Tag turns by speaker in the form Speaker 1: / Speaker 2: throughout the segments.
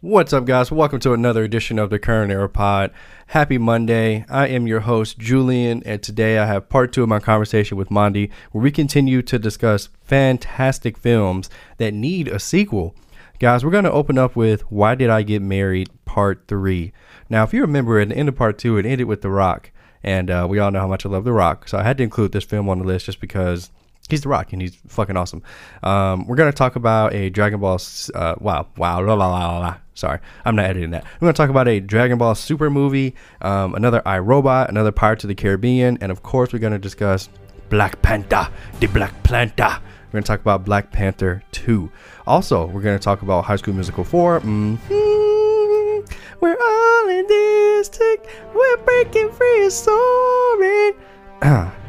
Speaker 1: What's up, guys? Welcome to another edition of the Current Era Pod. Happy Monday. I am your host, Julian, and today I have part two of my conversation with Mondy, where we continue to discuss fantastic films that need a sequel. Guys, we're going to open up with Why Did I Get Married, Part 3. Now, if you remember, at the end of Part 2, it ended with The Rock, and uh, we all know how much I love The Rock, so I had to include this film on the list just because He's The Rock, and he's fucking awesome. Um, we're gonna talk about a Dragon Ball. Uh, wow, wow, la, la, la, la, Sorry, I'm not editing that. We're gonna talk about a Dragon Ball Super movie, um, another iRobot, another Pirates of the Caribbean, and of course, we're gonna discuss Black Panther, the Black Panther. We're gonna talk about Black Panther 2. Also, we're gonna talk about High School Musical 4. Mm-hmm. We're all in this tick. We're breaking free, soaring.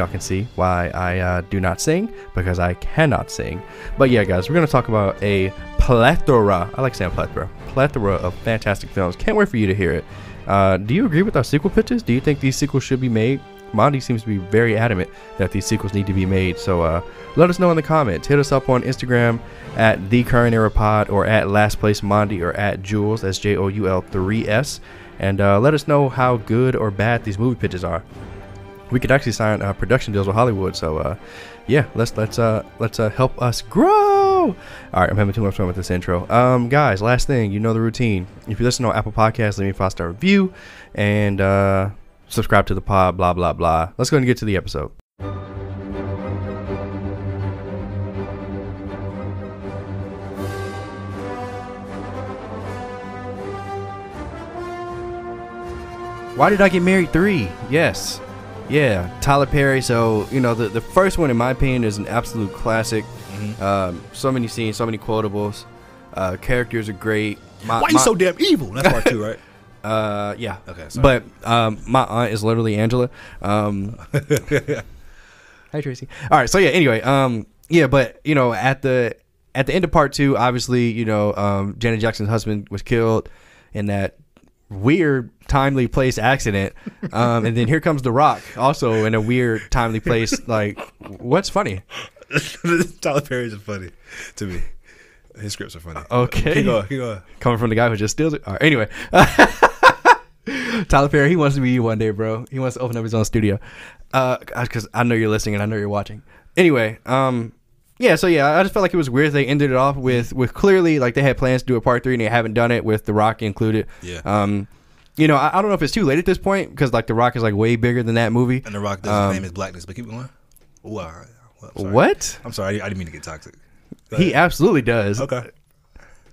Speaker 1: Y'all can see why I uh, do not sing because I cannot sing. But yeah, guys, we're to talk about a plethora. I like saying plethora. Plethora of fantastic films. Can't wait for you to hear it. Uh, do you agree with our sequel pitches? Do you think these sequels should be made? Mondy seems to be very adamant that these sequels need to be made. So uh, let us know in the comments. Hit us up on Instagram at the current era pod or at last place Mondy or at Jules. That's J O U L 3 S. And uh, let us know how good or bad these movie pitches are we could actually sign uh, production deals with Hollywood. So uh, yeah, let's let's uh, let's uh, help us grow. All right, I'm having too much fun with this intro. Um, guys, last thing, you know the routine. If you listen on Apple Podcasts, leave me a five star review and uh, subscribe to the pod. Blah blah blah. Let's go and get to the episode. Why did I get married? Three. Yes. Yeah, Tyler Perry. So you know, the the first one, in my opinion, is an absolute classic. Mm-hmm. Um, so many scenes, so many quotables. Uh, characters are great.
Speaker 2: My, Why are you so damn evil? That's part two, right?
Speaker 1: Uh, yeah. Okay. Sorry. But um, my aunt is literally Angela. Um, hi Tracy. All right. So yeah. Anyway. Um. Yeah. But you know, at the at the end of part two, obviously, you know, um, Janet Jackson's husband was killed in that weird timely place accident um, and then here comes the rock also in a weird timely place like what's funny?
Speaker 2: Tyler perry's funny to me. His scripts are funny.
Speaker 1: Okay.
Speaker 2: Keep going, keep going.
Speaker 1: coming from the guy who just steals it? All right, anyway. Tyler perry he wants to be you one day bro. He wants to open up his own studio. Because uh, i know you're listening and i know you're watching. Anyway um yeah, so yeah, I just felt like it was weird they ended it off with with clearly like they had plans to do a part three and they haven't done it with The Rock included.
Speaker 2: Yeah.
Speaker 1: Um, you know, I, I don't know if it's too late at this point because like The Rock is like way bigger than that movie.
Speaker 2: And The Rock doesn't um, claim his blackness, but keep going. Ooh, well,
Speaker 1: what?
Speaker 2: I'm sorry, I didn't mean to get toxic.
Speaker 1: He absolutely does.
Speaker 2: Okay.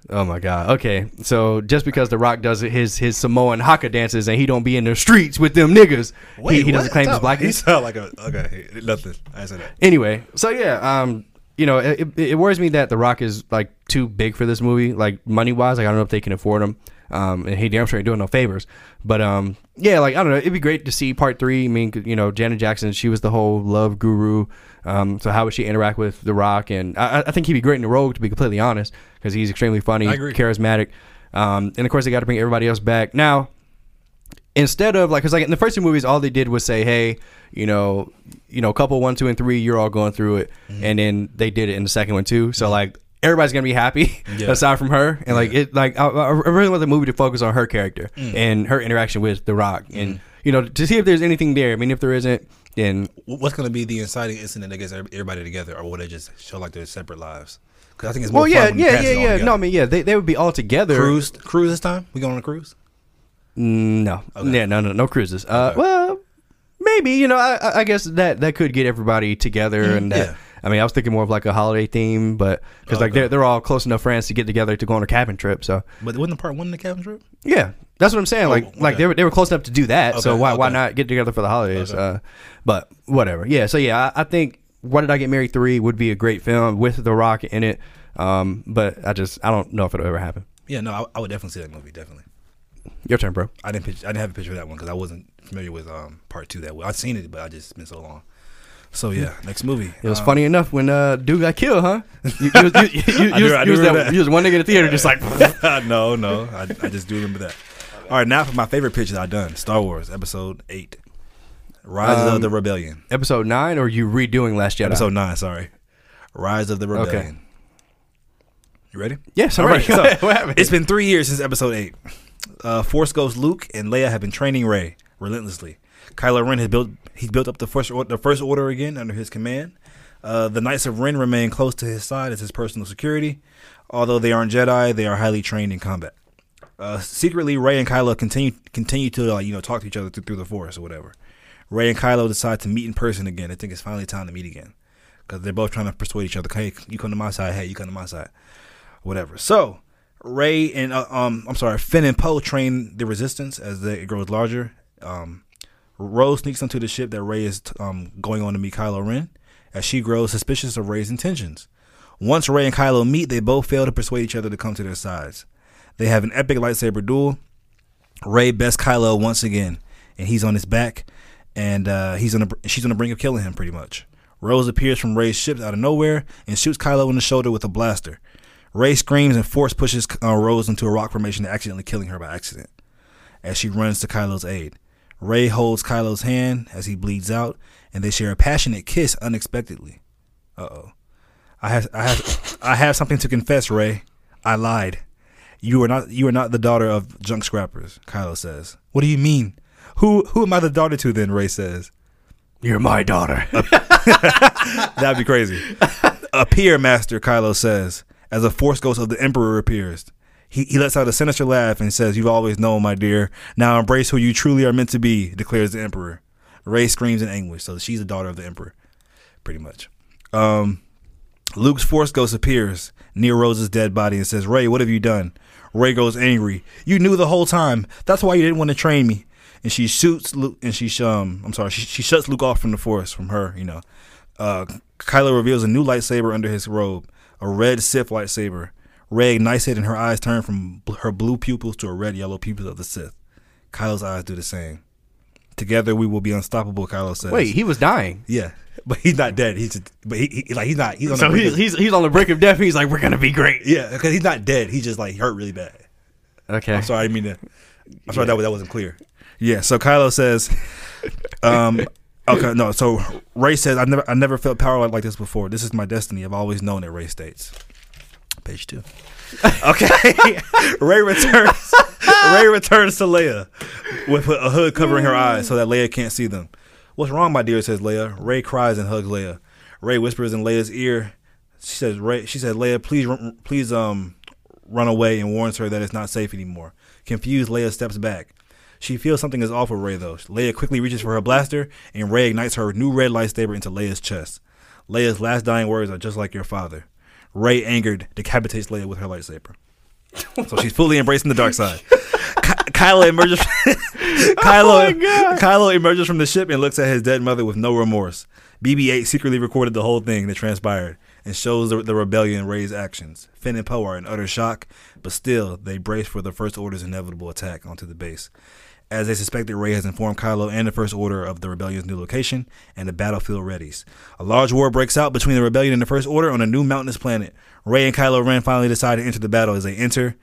Speaker 1: Oh my god. Okay. So just because The Rock does his his Samoan haka dances and he don't be in the streets with them niggas, Wait, he, he doesn't claim his blackness.
Speaker 2: He sound like a okay. Nothing. I said that.
Speaker 1: Anyway, so yeah, um, you know, it, it worries me that The Rock is like too big for this movie, like money wise. Like I don't know if they can afford him. Um, and he damn sure ain't doing no favors. But um, yeah, like I don't know, it'd be great to see part three. I mean, you know, Janet Jackson, she was the whole love guru. Um, so how would she interact with The Rock? And I, I think he'd be great in the role, to be completely honest, because he's extremely funny, charismatic. Um, and of course, they got to bring everybody else back. Now, instead of like, because like in the first two movies, all they did was say, "Hey, you know, you know, couple one, two, and three, you're all going through it," mm-hmm. and then they did it in the second one too. So like everybody's gonna be happy yeah. aside from her, and like yeah. it, like I, I, really want the movie to focus on her character mm. and her interaction with The Rock, and mm. you know, to see if there's anything there. I mean, if there isn't, then
Speaker 2: what's gonna be the inciting incident that gets everybody together, or will they just show like their separate lives? Because I think it's more well,
Speaker 1: yeah, yeah, yeah, yeah. No, I mean, yeah, they, they would be all together.
Speaker 2: Cruise, cruise this time. We going on a cruise?
Speaker 1: Mm, no, okay. yeah, no, no, no cruises. Uh, okay. well, maybe you know, I, I guess that that could get everybody together, mm, and that, yeah. I mean, I was thinking more of like a holiday theme, but because like they're they're all close enough friends to get together to go on a cabin trip. So,
Speaker 2: but wasn't the part one the cabin trip?
Speaker 1: Yeah, that's what I'm saying. Oh, like okay. like they were they were close enough to do that. Okay, so why why not get together for the holidays? Uh, but whatever. Yeah. So yeah, I, I think Why Did I Get Married three would be a great film with The Rock in it. Um, but I just I don't know if it'll ever happen.
Speaker 2: Yeah, no, I, I would definitely see that movie. Definitely.
Speaker 1: Your turn, bro.
Speaker 2: I didn't pitch, I didn't have a picture of that one because I wasn't familiar with um, part two that well. I've seen it, but I just been so long. So yeah, next movie.
Speaker 1: It was um, funny enough when uh, dude got killed, huh? You, you, you, you, was, that, you was one nigga in the theater, just like
Speaker 2: no, no. I, I just do remember that. All right, now for my favorite picture I've done: Star Wars Episode Eight, Rise um, of the Rebellion.
Speaker 1: Episode nine, or you redoing Last Jedi?
Speaker 2: Episode nine. Sorry, Rise of the Rebellion. Okay. You ready?
Speaker 1: Yes, I'm
Speaker 2: All
Speaker 1: ready.
Speaker 2: right, so
Speaker 1: what happened?
Speaker 2: it's been three years since episode eight. Uh, Force Ghost Luke and Leia have been training Rey relentlessly. Kylo Ren has built he's built up the first or- the first order again under his command. Uh, the Knights of Ren remain close to his side as his personal security. Although they aren't Jedi, they are highly trained in combat. Uh, secretly, Rey and Kylo continue continue to uh, you know talk to each other through, through the Force or whatever. Rey and Kylo decide to meet in person again. I think it's finally time to meet again because they're both trying to persuade each other. Hey, you come to my side. Hey, you come to my side. Whatever. So Rey and uh, um, I'm sorry, Finn and Poe train the Resistance as it grows larger. Um, Rose sneaks onto the ship that Rey is um, going on to meet Kylo Ren, as she grows suspicious of Rey's intentions. Once Rey and Kylo meet, they both fail to persuade each other to come to their sides. They have an epic lightsaber duel. Rey bests Kylo once again, and he's on his back, and uh, he's on the, she's on the brink of killing him, pretty much. Rose appears from Rey's ship out of nowhere and shoots Kylo in the shoulder with a blaster. Rey screams and force pushes uh, Rose into a rock formation, accidentally killing her by accident. As she runs to Kylo's aid, Rey holds Kylo's hand as he bleeds out, and they share a passionate kiss unexpectedly. Uh oh. I have I have I have something to confess, Rey. I lied. You are not you are not the daughter of junk scrappers, Kylo says. What do you mean? Who who am I the daughter to then? Rey says.
Speaker 1: You're my daughter.
Speaker 2: That'd be crazy. Appear, Master, Kylo says, as a force ghost of the Emperor appears. He, he lets out a sinister laugh and says, You've always known, my dear. Now embrace who you truly are meant to be, declares the Emperor. Rey screams in anguish, so she's the daughter of the Emperor, pretty much. Um, Luke's force ghost appears near Rose's dead body and says, Rey, what have you done? Rey goes angry. You knew the whole time. That's why you didn't want to train me. And she shoots Luke, and she um, I'm sorry, she, she shuts Luke off from the force, from her, you know. Uh, Kylo reveals a new lightsaber under his robe, a red Sith lightsaber. Rey ignites it, and her eyes turn from bl- her blue pupils to a red yellow pupils of the Sith. Kylo's eyes do the same. Together we will be unstoppable. Kylo says.
Speaker 1: Wait, he was dying.
Speaker 2: yeah, but he's not dead. He's just, but he, he like he's not. He's on
Speaker 1: So
Speaker 2: the brink
Speaker 1: he's,
Speaker 2: of-
Speaker 1: he's he's on the brink of death. He's like, we're gonna be great.
Speaker 2: yeah, because he's not dead. He's just like hurt really bad.
Speaker 1: Okay.
Speaker 2: I'm sorry, I didn't mean to. I'm sorry that that wasn't clear. Yeah, so Kylo says, um, okay, no. So Rey says, "I never, I never felt power like this before. This is my destiny. I've always known it." Rey states. Page two. Okay, Rey returns. Rey returns to Leia with a hood covering her eyes so that Leia can't see them. What's wrong, my dear? Says Leia. Rey cries and hugs Leia. Rey whispers in Leia's ear. She says, "Rey." She says, "Leia, please, run- please, um, run away," and warns her that it's not safe anymore. Confused, Leia steps back. She feels something is off with Rey though. Leia quickly reaches for her blaster, and Rey ignites her new red lightsaber into Leia's chest. Leia's last dying words are just like your father. Rey, angered, decapitates Leia with her lightsaber. so she's fully embracing the dark side. Ky- Kylo emerges. Kylo, oh Kylo emerges from the ship and looks at his dead mother with no remorse. BB-8 secretly recorded the whole thing that transpired and shows the, the rebellion Rey's actions. Finn and Poe are in utter shock, but still they brace for the First Order's inevitable attack onto the base. As they suspect that Rey has informed Kylo and the First Order of the rebellion's new location, and the battlefield readies. A large war breaks out between the rebellion and the First Order on a new mountainous planet. Rey and Kylo Ren finally decide to enter the battle as they enter,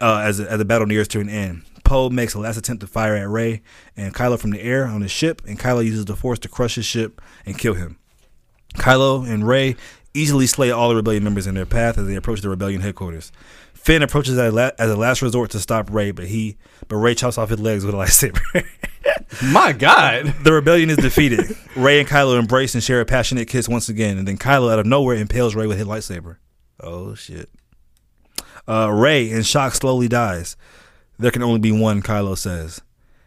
Speaker 2: uh, as, as the battle nears to an end. Poe makes a last attempt to fire at Rey and Kylo from the air on his ship, and Kylo uses the Force to crush his ship and kill him. Kylo and Rey easily slay all the rebellion members in their path as they approach the rebellion headquarters. Finn approaches as a, la- as a last resort to stop Rey, but he but Rey chops off his legs with a lightsaber.
Speaker 1: My God.
Speaker 2: the rebellion is defeated. Rey and Kylo embrace and share a passionate kiss once again, and then Kylo out of nowhere impales Rey with his lightsaber. Oh shit! Uh, Rey, in shock, slowly dies. There can only be one, Kylo says,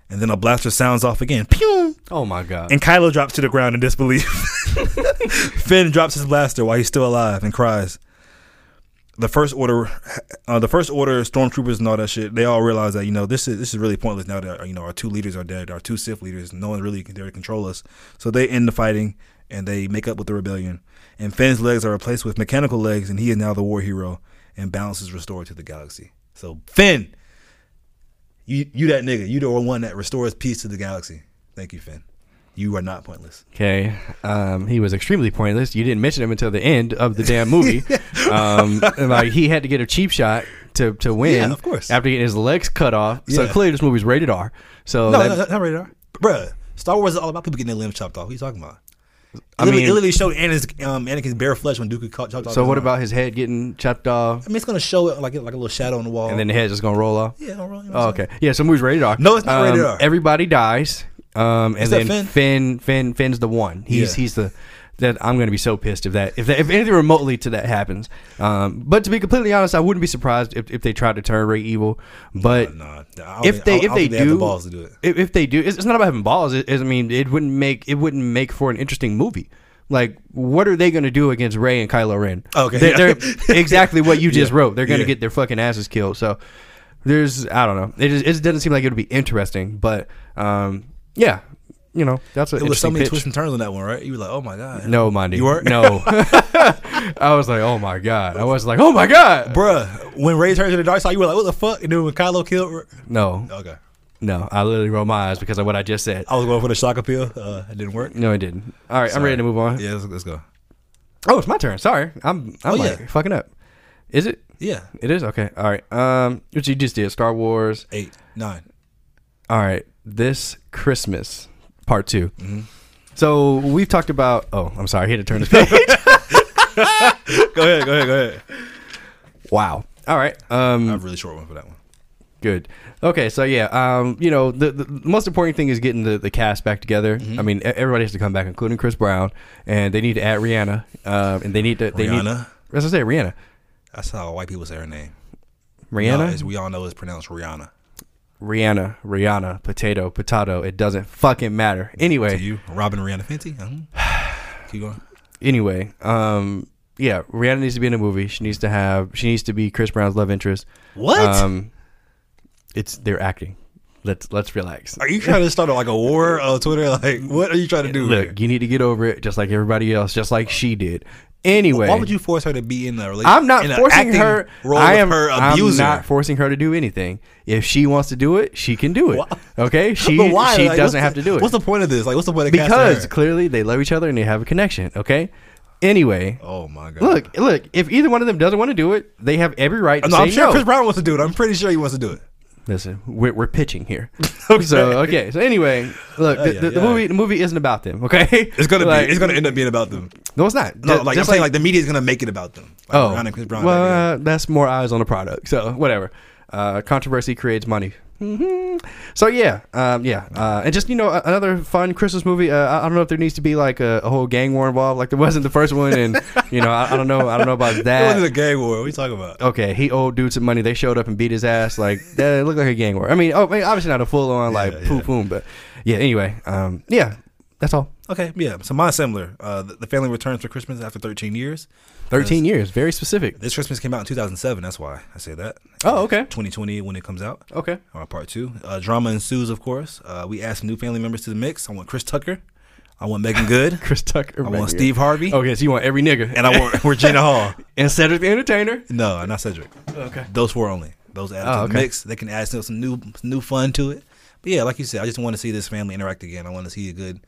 Speaker 2: and then a blaster sounds off again. Pew!
Speaker 1: Oh my God.
Speaker 2: And Kylo drops to the ground in disbelief. Finn drops his blaster while he's still alive and cries. The first order, uh, the first order stormtroopers and all that shit. They all realize that you know this is this is really pointless now that you know our two leaders are dead, our two Sith leaders. No one really can there to control us. So they end the fighting and they make up with the rebellion. And Finn's legs are replaced with mechanical legs, and he is now the war hero. And balance is restored to the galaxy. So Finn, you you that nigga, you the one that restores peace to the galaxy. Thank you, Finn. You are not pointless.
Speaker 1: Okay. Um, he was extremely pointless. You didn't mention him until the end of the damn movie. um, and, like he had to get a cheap shot to to win.
Speaker 2: Yeah, of course.
Speaker 1: After getting his legs cut off. So clearly this movie's rated R. So
Speaker 2: No,
Speaker 1: that-
Speaker 2: no, no, not rated R. Bruh, Star Wars is all about people getting their limbs chopped off. What are you talking about?
Speaker 1: I
Speaker 2: mean, it literally showed Anakin's, um, Anakin's bare flesh when Dooku chopped off
Speaker 1: So what
Speaker 2: arm.
Speaker 1: about his head getting chopped off,
Speaker 2: I mean, it's gonna show it like like a little shadow on the wall,
Speaker 1: and then the head's just gonna roll off?
Speaker 2: yeah, roll, you know
Speaker 1: Oh,
Speaker 2: what I'm saying?
Speaker 1: okay. Yeah, so movie's rated R.
Speaker 2: No, it's not rated
Speaker 1: Um,
Speaker 2: R.
Speaker 1: Everybody dies. Um, and then
Speaker 2: Finn?
Speaker 1: Finn? Finn, Finn's the one. He's
Speaker 2: Yeah.
Speaker 1: he's the that I'm gonna be so pissed if that if that, if anything remotely to that happens. Um, but to be completely honest, I wouldn't be surprised if, if they tried to turn Rey evil. But
Speaker 2: I don't
Speaker 1: if they if they
Speaker 2: think have the
Speaker 1: do
Speaker 2: balls to do it.
Speaker 1: If, if they do, it's, it's not about having balls. It, it- I mean, it wouldn't make it wouldn't make for an interesting movie. Like, what are they going to do against Rey and Kylo Ren?
Speaker 2: Okay.
Speaker 1: they're, they're exactly what you just
Speaker 2: Yeah.
Speaker 1: wrote. They're going to
Speaker 2: Yeah.
Speaker 1: get their fucking asses killed. So there's, I don't know. It, just, it doesn't seem like it would be interesting, but um, yeah, you know, that's an
Speaker 2: It was so many
Speaker 1: pitch.
Speaker 2: twists and turns on that one, right? You were like, oh my god,
Speaker 1: No, Monday.
Speaker 2: You weren't?
Speaker 1: No. I was like, oh my god. I was like, oh my god.
Speaker 2: bruh. When Rey turned to the dark side, you were like, what the fuck? And then when Kylo killed,
Speaker 1: No,
Speaker 2: okay,
Speaker 1: no. I literally rolled my eyes because of what I just said.
Speaker 2: I was going for the shock appeal. Uh, it didn't work.
Speaker 1: No, it didn't. All right, I'm ready to move on.
Speaker 2: Yeah, let's, let's go.
Speaker 1: Oh, it's my turn. Sorry, I'm I'm
Speaker 2: Oh,
Speaker 1: like
Speaker 2: yeah.
Speaker 1: fucking up. Is it?
Speaker 2: Yeah,
Speaker 1: It is okay. All right. Um, what you just did? Star Wars.
Speaker 2: eight, nine.
Speaker 1: All right. This Christmas, part 2
Speaker 2: Mm-hmm.
Speaker 1: So we've talked about. Oh, I'm sorry. I had to turn this page.
Speaker 2: go ahead, go ahead, go ahead.
Speaker 1: wow. All right.
Speaker 2: I
Speaker 1: Um,
Speaker 2: have a really short one for that one.
Speaker 1: good. Okay. So yeah. Um, you know, the, the most important thing is getting the, the cast back together.
Speaker 2: Mm-hmm.
Speaker 1: I mean, everybody has to come back, including Chris Brown, and they need to add Rihanna. Um, and they need to. They Need, as I say, Rihanna.
Speaker 2: That's how white people say her name.
Speaker 1: Rihanna.
Speaker 2: No, as we all know, it's pronounced Rihanna.
Speaker 1: Rihanna, Rihanna, potato, potato. It doesn't fucking matter. Anyway,
Speaker 2: To you, Robyn Rihanna Fenty. Uh-huh. Keep going.
Speaker 1: anyway, um, yeah, Rihanna needs to be in a movie. She needs to have. She needs to be Chris Brown's love interest.
Speaker 2: What?
Speaker 1: Um, it's they're acting. Let's let's relax.
Speaker 2: are you trying to start like a war on Twitter? Like, what are you trying to do? here?
Speaker 1: Look, you need to get over it, just like everybody else, just like she did. Anyway,
Speaker 2: Why would you force her to be in a relationship?
Speaker 1: I'm not forcing her. I am
Speaker 2: her
Speaker 1: I'm not forcing her to do anything. If she wants to do it, she can do it.
Speaker 2: Why?
Speaker 1: Okay, she
Speaker 2: But why?
Speaker 1: she
Speaker 2: Like,
Speaker 1: doesn't have to do it.
Speaker 2: What's the point of this? Like, what's the point of
Speaker 1: because clearly they love each other and they have a connection. Okay. Anyway,
Speaker 2: Oh my god!
Speaker 1: look, look. If either one of them doesn't want to do it, they have every right to
Speaker 2: no, I'm sure
Speaker 1: no.
Speaker 2: Chris Brown wants to do it. I'm pretty sure he wants to do it.
Speaker 1: Listen, we're, we're pitching here. So okay. So anyway, look, the, the, the movie the movie isn't about them. Okay.
Speaker 2: It's gonna
Speaker 1: Like,
Speaker 2: be. It's gonna end up being about them.
Speaker 1: No, it's not.
Speaker 2: No, like
Speaker 1: just
Speaker 2: I'm saying, like the media is gonna make it about them. Like,
Speaker 1: oh,
Speaker 2: Rihanna and Chris Brown.
Speaker 1: well, uh, that's more eyes on the product. So whatever. Uh, controversy creates money. Hmm So yeah, um, yeah, uh, and just you know another fun Christmas movie. Uh, I don't know if there needs to be like a, a whole gang war involved, like there wasn't the first one, and you know I, I don't know, I don't know about
Speaker 2: It wasn't
Speaker 1: that.
Speaker 2: a gang war. What are you talking about?
Speaker 1: Okay, he owed dude some money. They showed up and beat his ass. Like that looked like a gang war. I mean, oh, I mean, obviously not a full on like
Speaker 2: Yeah,
Speaker 1: poo
Speaker 2: yeah.
Speaker 1: poom, but yeah. Anyway, um, yeah, that's all.
Speaker 2: Okay, yeah. So mine's similar. Uh, the, the family returns for Christmas after 13 years.
Speaker 1: Thirteen years, very specific.
Speaker 2: This Christmas came out in 2007. That's why I say that.
Speaker 1: Oh, okay,
Speaker 2: 2020 when it comes out.
Speaker 1: okay.
Speaker 2: Part two. Uh, drama ensues, of course. Uh, we add some new family members to the mix. I want Chris Tucker. I want Meagan Good.
Speaker 1: Chris Tucker.
Speaker 2: I want. Steve Harvey.
Speaker 1: Okay, so you want every nigga,
Speaker 2: And I want Regina Hall.
Speaker 1: and Cedric the Entertainer.
Speaker 2: No, not Cedric.
Speaker 1: Okay.
Speaker 2: Those four only. Those added
Speaker 1: Oh,
Speaker 2: to the mix. They can add some, some new some new fun to it. But yeah, like you said, I just want to see this family interact again. I want to see a good,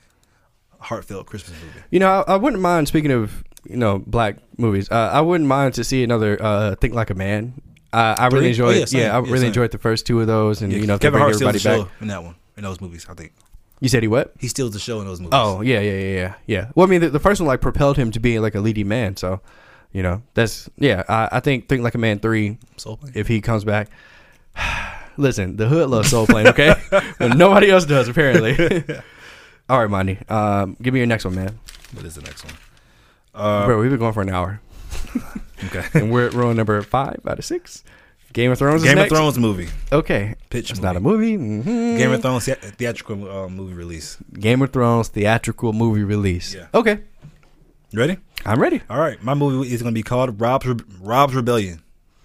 Speaker 2: heartfelt Christmas movie.
Speaker 1: You know, I, I wouldn't mind. Speaking of you know black movies, uh, I wouldn't mind to see another uh, Think Like a Man. Uh, I really enjoyed.
Speaker 2: Oh, yeah,
Speaker 1: yeah. I
Speaker 2: Yeah,
Speaker 1: really
Speaker 2: same.
Speaker 1: enjoyed the first two of those, and
Speaker 2: Yeah,
Speaker 1: you know,
Speaker 2: Kevin Hart steals the
Speaker 1: back.
Speaker 2: show in that one, in those movies. I think
Speaker 1: You said he what?
Speaker 2: he steals the show in those movies.
Speaker 1: Oh yeah, yeah, yeah, yeah, yeah. Well, I mean, the, the first one like propelled him to being like a leading man. So, you know, that's yeah. I, I think Think Like a Man three,
Speaker 2: Soul Plane.
Speaker 1: if he comes back. Listen, the hood loves Soul Plane, okay? but nobody else does apparently. All right, Mondy. Um, give me your next one, man.
Speaker 2: What is the next one? Uh,
Speaker 1: Bro, we've been going for an hour.
Speaker 2: okay.
Speaker 1: and we're at row number five out of six. Game of Thrones. is
Speaker 2: Game of
Speaker 1: next?
Speaker 2: Thrones movie.
Speaker 1: Okay,
Speaker 2: Pitch
Speaker 1: it's
Speaker 2: movie.
Speaker 1: not a movie. Mhm.
Speaker 2: Game of Thrones theatrical uh, movie release.
Speaker 1: Game of Thrones theatrical movie release.
Speaker 2: Yeah.
Speaker 1: Okay,
Speaker 2: You ready?
Speaker 1: I'm ready.
Speaker 2: All right. My movie is going to be called Rob's Rob's Rebellion.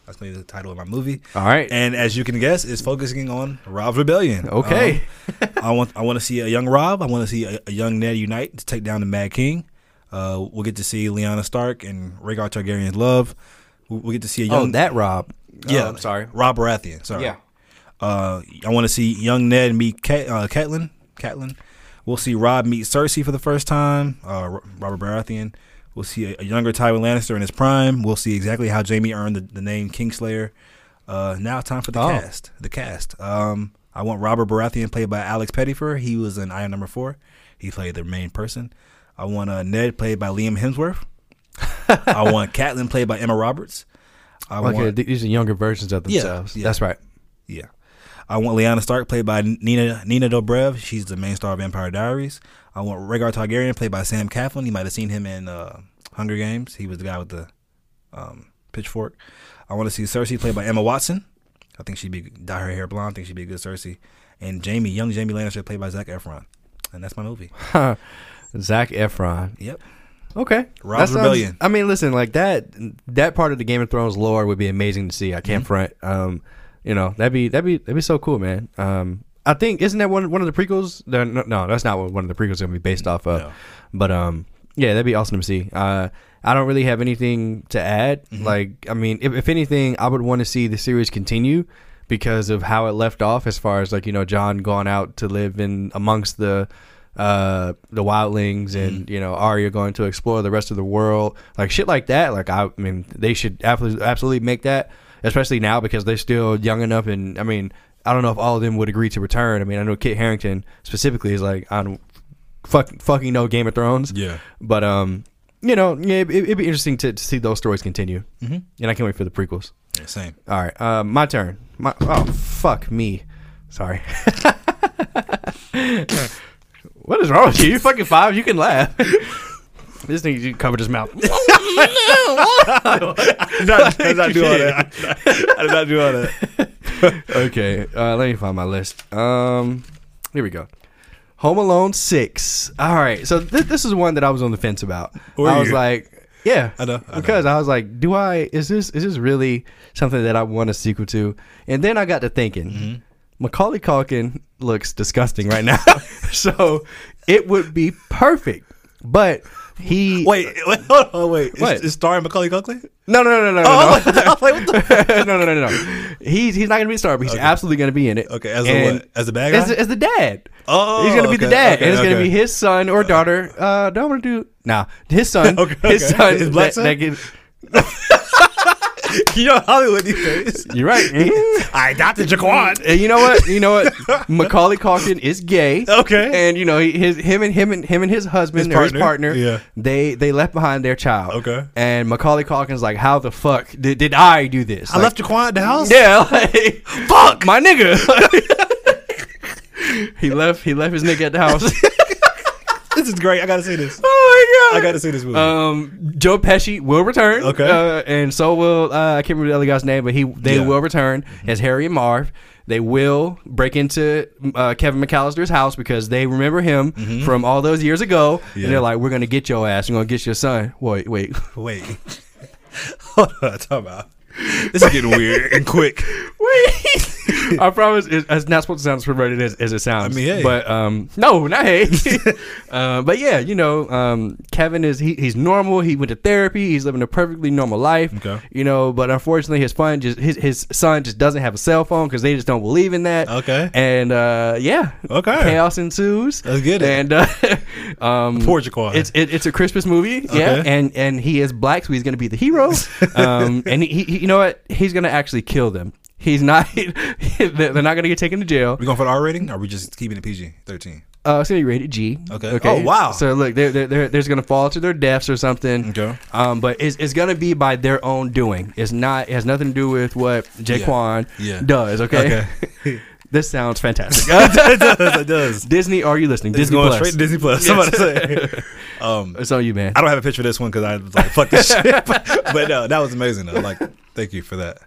Speaker 2: That's going to be the title of my movie.
Speaker 1: All right.
Speaker 2: And as you can guess, it's focusing on Rob's rebellion.
Speaker 1: Okay.
Speaker 2: Um, I want I want to see a young Rob. I want to see a, a young Ned unite to take down the Mad King. Uh, we'll get to see Lyanna Stark and Rhaegar Targaryen's love. We'll, we'll get to see a
Speaker 1: oh,
Speaker 2: young
Speaker 1: that Rob.
Speaker 2: yeah.
Speaker 1: Oh, I'm sorry.
Speaker 2: Rob Baratheon. Sorry.
Speaker 1: Yeah.
Speaker 2: Uh, I want to see young Ned meet Cat, uh, Catelyn. Catelyn. We'll see Rob meet Cersei for the first time. Uh, Robert Baratheon. We'll see a, a younger Tywin Lannister in his prime. We'll see exactly how Jaime earned the, the name Kingslayer. Uh, now time for the
Speaker 1: Oh.
Speaker 2: cast. The cast. Um, I want Robert Baratheon played by Alex Pettyfer. He was in I Am Number Four. He played the main person. I want uh, Ned played by Liam Hemsworth. I want Catelyn played by Emma Roberts. I
Speaker 1: Okay,
Speaker 2: want
Speaker 1: these are younger versions of
Speaker 2: Yeah,
Speaker 1: themselves.
Speaker 2: yeah.
Speaker 1: That's right.
Speaker 2: yeah. I want Lyanna Stark played by Nina Nina Dobrev. She's the main star of Vampire Diaries. I want Rhaegar Targaryen played by Sam Claflin. You might have seen him in uh, Hunger Games. He was the guy with the um, pitchfork. I want to see Cersei played by Emma Watson. I think she'd be dye her hair blonde. I think she'd be a good Cersei. And Jaime, young Jaime Lannister played by Zac Efron. And that's my movie.
Speaker 1: Zac Efron.
Speaker 2: Yep.
Speaker 1: Okay.
Speaker 2: Rob's Rebellion.
Speaker 1: I mean, listen, like that that part of the Game of Thrones lore would be amazing to see. I
Speaker 2: Mm-hmm.
Speaker 1: can't front. Um, you know, that'd be that'd be that'd be so cool, man. Um, I think isn't that one one of the prequels? No, no, that's not what one of the prequels is gonna be based off of.
Speaker 2: No.
Speaker 1: But um, yeah, that'd be awesome to see. Uh, I don't really have anything to add.
Speaker 2: Mm-hmm.
Speaker 1: Like, I mean, if, if anything, I would want to see the series continue because of how it left off, as far as like you know, Jon going out to live in amongst the uh the wildlings and
Speaker 2: Mm-hmm.
Speaker 1: you know Arya going to explore the rest of the world like shit like that like I, I mean they should absolutely absolutely make that especially now because they're still young enough and I mean I don't know if all of them would agree to return. I mean I know Kit Harington specifically is like I don't fuck, fucking know Game of Thrones.
Speaker 2: Yeah.
Speaker 1: but um you know yeah it, it'd be interesting to, to see those stories continue.
Speaker 2: Mhm.
Speaker 1: and I can't wait for the prequels.
Speaker 2: Yeah, same.
Speaker 1: all right uh, my turn. My oh fuck me. Sorry. What is wrong with you? You fucking five. You can laugh. This thing you covered his mouth.
Speaker 2: I did not, I did not do all that. I did not do all that.
Speaker 1: okay, uh, let me find my list. Um, here we go. Home Alone six. All right, so th- this is one that I was on the fence about.
Speaker 2: Were
Speaker 1: I was
Speaker 2: you?
Speaker 1: like, yeah,
Speaker 2: I know, I know.
Speaker 1: because I was like, do I? Is this is this really something that I want a sequel to? And then I got to thinking.
Speaker 2: Mm-hmm.
Speaker 1: Macaulay Culkin looks disgusting right now, so it would be perfect. But he
Speaker 2: Wait, wait, hold on, wait. Is,
Speaker 1: What?
Speaker 2: is starring Macaulay Culkin?
Speaker 1: no no no no no
Speaker 2: Oh,
Speaker 1: no.
Speaker 2: I was like, I was like, what the?
Speaker 1: no, no, no, no, no. He's he's not gonna be a star, but he's absolutely gonna be in it.
Speaker 2: Okay, as a
Speaker 1: And
Speaker 2: what? As a bad guy?
Speaker 1: As, as the dad.
Speaker 2: Oh,
Speaker 1: he's gonna be the dad,
Speaker 2: okay,
Speaker 1: and it's gonna be his son or daughter. Uh, don't want to do nah. His son,
Speaker 2: Okay,
Speaker 1: his
Speaker 2: okay.
Speaker 1: son,
Speaker 2: His black
Speaker 1: that-
Speaker 2: son?
Speaker 1: that gets-
Speaker 2: you know Hollywood these days.
Speaker 1: you're right. Mm-hmm.
Speaker 2: I adopted Jaquan.
Speaker 1: and you know what? You know what? Macaulay Culkin is gay.
Speaker 2: Okay.
Speaker 1: And you know his him and him and him and his husband
Speaker 2: His
Speaker 1: or his
Speaker 2: partner,
Speaker 1: partner.
Speaker 2: yeah.
Speaker 1: They they left behind their child.
Speaker 2: Okay.
Speaker 1: And Macaulay Culkin's like, how the fuck did, did I do this?
Speaker 2: I
Speaker 1: Like,
Speaker 2: left Jaquan at the house?
Speaker 1: Yeah, like, fuck my nigga. he left. He left his nigga at the house.
Speaker 2: This is great. I gotta see this. I gotta see this movie.
Speaker 1: Um, Joe Pesci will return.
Speaker 2: Okay.
Speaker 1: uh, and so will uh, I can't remember the other guy's name, but he they
Speaker 2: Yeah.
Speaker 1: will return as Harry and Marv. They will break into uh, Kevin McAllister's house because they remember him from all those years ago,
Speaker 2: Mm-hmm. Yeah.
Speaker 1: and they're like, "We're gonna get your ass. We're gonna get your son." Wait, wait,
Speaker 2: Wait. Hold on. Talk about. This is getting weird and quick.
Speaker 1: wait. I promise it- it's not supposed to sound as perverted as, as it sounds.
Speaker 2: I mean, hey.
Speaker 1: but um, no, not hey. uh, but yeah, you know, um, Kevin is he, he's normal. He went to therapy. He's living a perfectly normal life.
Speaker 2: Okay.
Speaker 1: You know, but unfortunately, his fun just his his son just doesn't have a cell phone because they just don't believe in that.
Speaker 2: Okay.
Speaker 1: And uh, yeah,
Speaker 2: Okay.
Speaker 1: chaos ensues.
Speaker 2: Let's get it.
Speaker 1: And uh, um,
Speaker 2: Poor Jaquan.
Speaker 1: it's it, it's a Christmas movie, yeah, and and he is black, so he's gonna be the hero. um, and he, he, you know what? He's gonna actually kill them. He's not. they're not gonna get taken to jail.
Speaker 2: we going for the R rating? Or are we just keeping it PG thirteen?
Speaker 1: Uh, it's gonna be rated G.
Speaker 2: Okay. Oh, wow.
Speaker 1: So look, they're, they're, they're, there's gonna fall to their deaths or something.
Speaker 2: Okay.
Speaker 1: Um, but it's, it's gonna be by their own doing. It's not. It has nothing to do with what Jaquan
Speaker 2: Yeah.
Speaker 1: does. Okay.
Speaker 2: Okay.
Speaker 1: this sounds fantastic.
Speaker 2: it does. It does.
Speaker 1: Disney, are you listening?
Speaker 2: It's
Speaker 1: Disney
Speaker 2: going
Speaker 1: Plus.
Speaker 2: straight to Disney Plus.
Speaker 1: Yes.
Speaker 2: Somebody say. Um,
Speaker 1: It's on you, man.
Speaker 2: I don't have a picture of this one because I was like, "Fuck this shit." but no, that was amazing. Though. Like, thank you for that.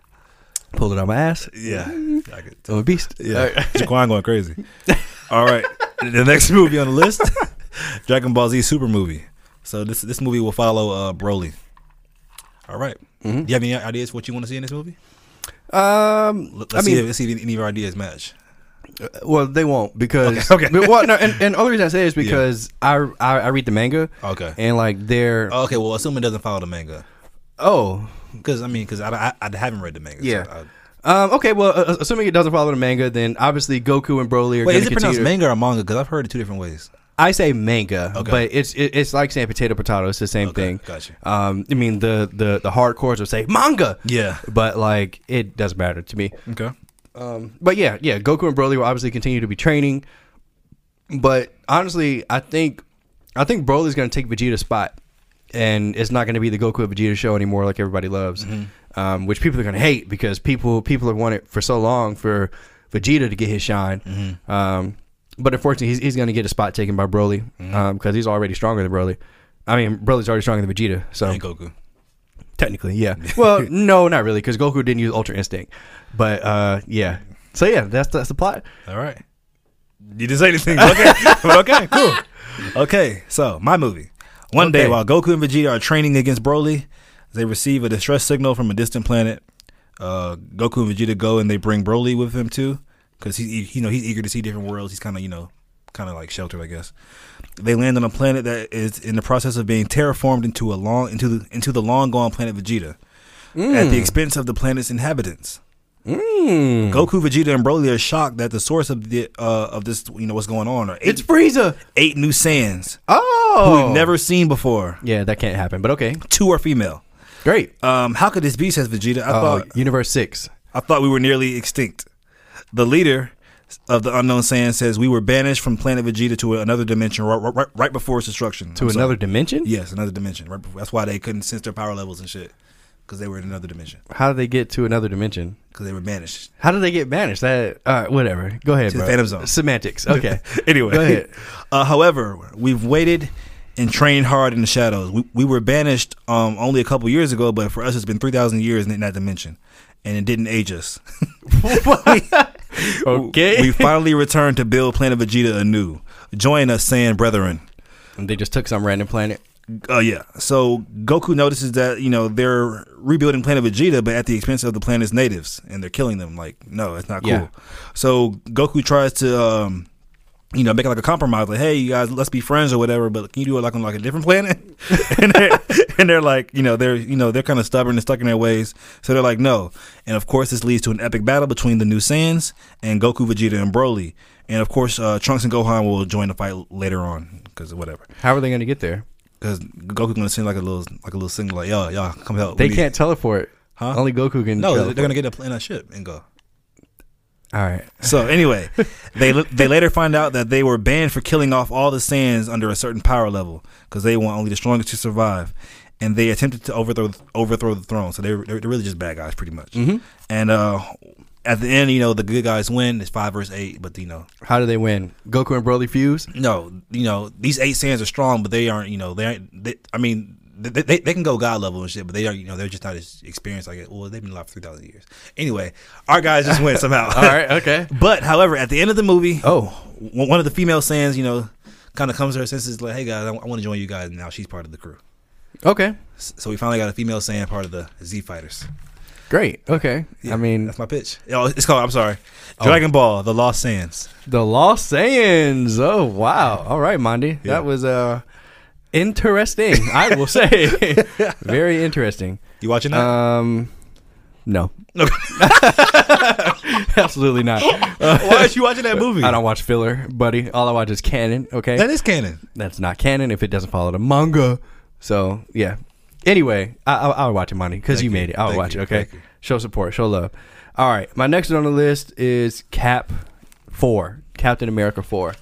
Speaker 1: Pulled it on my ass.
Speaker 2: Yeah, I could
Speaker 1: I'm a beast.
Speaker 2: Yeah, Jaquan going crazy. All right, the next movie on the list, Dragon Ball Z Super movie. So this this movie will follow uh, Broly. All right.
Speaker 1: Mm-hmm.
Speaker 2: Do you have any ideas for what you want to see in this movie?
Speaker 1: Um,
Speaker 2: Let's
Speaker 1: I
Speaker 2: see
Speaker 1: mean,
Speaker 2: if, let's see if any of our ideas match.
Speaker 1: well, they won't because
Speaker 2: Okay, okay.
Speaker 1: But, well, no, and, and the only reason I say is because I, I I read the manga
Speaker 2: Okay.
Speaker 1: and like they're
Speaker 2: Okay. Well, assume it doesn't follow the manga,
Speaker 1: oh
Speaker 2: because I mean, because I, I, I haven't read the manga.
Speaker 1: Yeah.
Speaker 2: So I,
Speaker 1: um okay well uh, assuming it doesn't follow the manga then obviously Goku and Broly are
Speaker 2: wait, is it pronounced manga or manga? Because I've heard it two different ways.
Speaker 1: I say manga,
Speaker 2: Okay.
Speaker 1: but it's it, it's like saying potato potato. It's the same
Speaker 2: Okay,
Speaker 1: thing.
Speaker 2: gotcha.
Speaker 1: Um, I mean the the the hardcores will say manga.
Speaker 2: Yeah.
Speaker 1: but like it doesn't matter to me.
Speaker 2: Okay.
Speaker 1: Um, but yeah, yeah, Goku and Broly will obviously continue to be training. But honestly, I think I think Broly's going to take Vegeta's spot, and it's not going to be the Goku and Vegeta show anymore, like everybody loves, um, which people are going to hate because people people have wanted for so long for Vegeta to get his shine. Um, but unfortunately, he's, he's going to get a spot taken by Broly because he's already stronger than Broly. I mean, Broly's already stronger than Vegeta, so
Speaker 2: And Goku.
Speaker 1: technically, yeah. Well, no, not really, because Goku didn't use Ultra Instinct, but uh, yeah. So yeah, that's that's the plot.
Speaker 2: All right. You didn't say anything. Okay. Okay, cool. Okay, so my movie. One day while Goku and Vegeta are training against Broly, they receive a distress signal from a distant planet. Uh, Goku and Vegeta go and they bring Broly with them too, because he, he- you know, he's eager to see different worlds. He's kind of, you know, kind of like sheltered, I guess. They land on a planet that is in the process of being terraformed into a long into the into the long gone planet Vegeta, at the expense of the planet's inhabitants.
Speaker 1: Mm.
Speaker 2: Goku, Vegeta, and Broly are shocked that the source of the uh, of this, you know, what's going on are eight,
Speaker 1: It's Frieza.
Speaker 2: eight new Saiyans
Speaker 1: Oh,
Speaker 2: who we've never seen before.
Speaker 1: Yeah, that can't happen. But okay,
Speaker 2: Two are female.
Speaker 1: great.
Speaker 2: Um, how could this be? Says Vegeta. I
Speaker 1: Uh,
Speaker 2: thought
Speaker 1: Universe Six.
Speaker 2: I thought we were nearly extinct. The leader of the unknown Saiyan says we were banished from planet Vegeta to another dimension right, right, right before its destruction.
Speaker 1: To
Speaker 2: I'm sorry.
Speaker 1: another dimension?
Speaker 2: Yes, another dimension. Right before. That's why they couldn't sense their power levels and shit because they were in another dimension
Speaker 1: How did they get to another dimension?
Speaker 2: because they were banished.
Speaker 1: How did they get banished? That uh, whatever. Go ahead,
Speaker 2: To the
Speaker 1: bro.
Speaker 2: Phantom Zone.
Speaker 1: Semantics. Okay.
Speaker 2: anyway,
Speaker 1: Go ahead.
Speaker 2: Uh, however, we've waited and trained hard in the shadows. We, we were banished um, only a couple years ago, but for us, it's been three thousand years in that dimension, and it didn't age us.
Speaker 1: okay.
Speaker 2: we finally returned to build Planet Vegeta anew. Join us, Saiyan brethren.
Speaker 1: And they just took some random planet.
Speaker 2: Uh, yeah. So Goku notices that you know they're rebuilding Planet Vegeta, but at the expense of the planet's natives, and they're killing them. Like, no, it's not cool.
Speaker 1: Yeah.
Speaker 2: So Goku tries to, um, you know, make it like a compromise. Like, hey, you guys, let's be friends or whatever. But can you do it like on like a different planet? and, they're, and they're like, you know, they're you know they're kind of stubborn and stuck in their ways. So they're like, no. And of course, this leads to an epic battle between the new Saiyans and Goku, Vegeta, and Broly. And of course, uh, Trunks and Gohan will join the fight later on because whatever.
Speaker 1: How are they going to get there?
Speaker 2: Because Goku's gonna send like a little like a little signal like yo y'all come help.
Speaker 1: They can't teleport.
Speaker 2: Huh?
Speaker 1: Only Goku can.
Speaker 2: No,
Speaker 1: teleport.
Speaker 2: they're gonna get a, in a ship and go.
Speaker 1: All right.
Speaker 2: So anyway, they they later find out that they were banned for killing off all the Saiyans under a certain power level because they want only the strongest to survive, and they attempted to overthrow overthrow the throne. So they're they're really just bad guys, pretty much.
Speaker 1: Mhm.
Speaker 2: And uh, at the end, you know, the good guys win. It's five versus eight, but you know,
Speaker 1: How do they win? Goku and Broly fuse.
Speaker 2: no, you know, these eight Saiyans are strong, but they aren't. You know, they aren't. They, I mean. They, they, they can go god level and shit, but they are you know they're just not as experienced like it. Well, they've been alive for three thousand years. Anyway, our guys just win somehow.
Speaker 1: All right. Okay.
Speaker 2: But however, at the end of the movie,
Speaker 1: Oh.
Speaker 2: one of the female Saiyans, you know, kind of comes to her senses, like, "Hey guys, I, want to join you guys." And now she's part of the crew.
Speaker 1: Okay.
Speaker 2: So we finally got a female Saiyan part of the Z Fighters.
Speaker 1: Great. Okay.
Speaker 2: Yeah,
Speaker 1: I mean,
Speaker 2: that's my pitch. Oh, it's called. I'm sorry,
Speaker 1: Oh.
Speaker 2: Dragon Ball: The Lost Saiyans.
Speaker 1: the Lost Saiyans. Oh wow. All right, Mondy.
Speaker 2: Yeah.
Speaker 1: That was uh interesting. I will say, very interesting.
Speaker 2: You watching that?
Speaker 1: Um, no,
Speaker 2: Okay.
Speaker 1: absolutely not.
Speaker 2: Why are you watching that movie?
Speaker 1: I don't watch filler, buddy. All I watch is canon. Okay,
Speaker 2: That is canon.
Speaker 1: that's not canon if it doesn't follow the manga. So yeah. Anyway, I, I, I'll watch it, Mondy, because you
Speaker 2: you.
Speaker 1: made it. I'll
Speaker 2: Thank
Speaker 1: watch
Speaker 2: you.
Speaker 1: it. Okay. Show support. Show love. All right. My next one on the list is Cap Four. Captain America Four.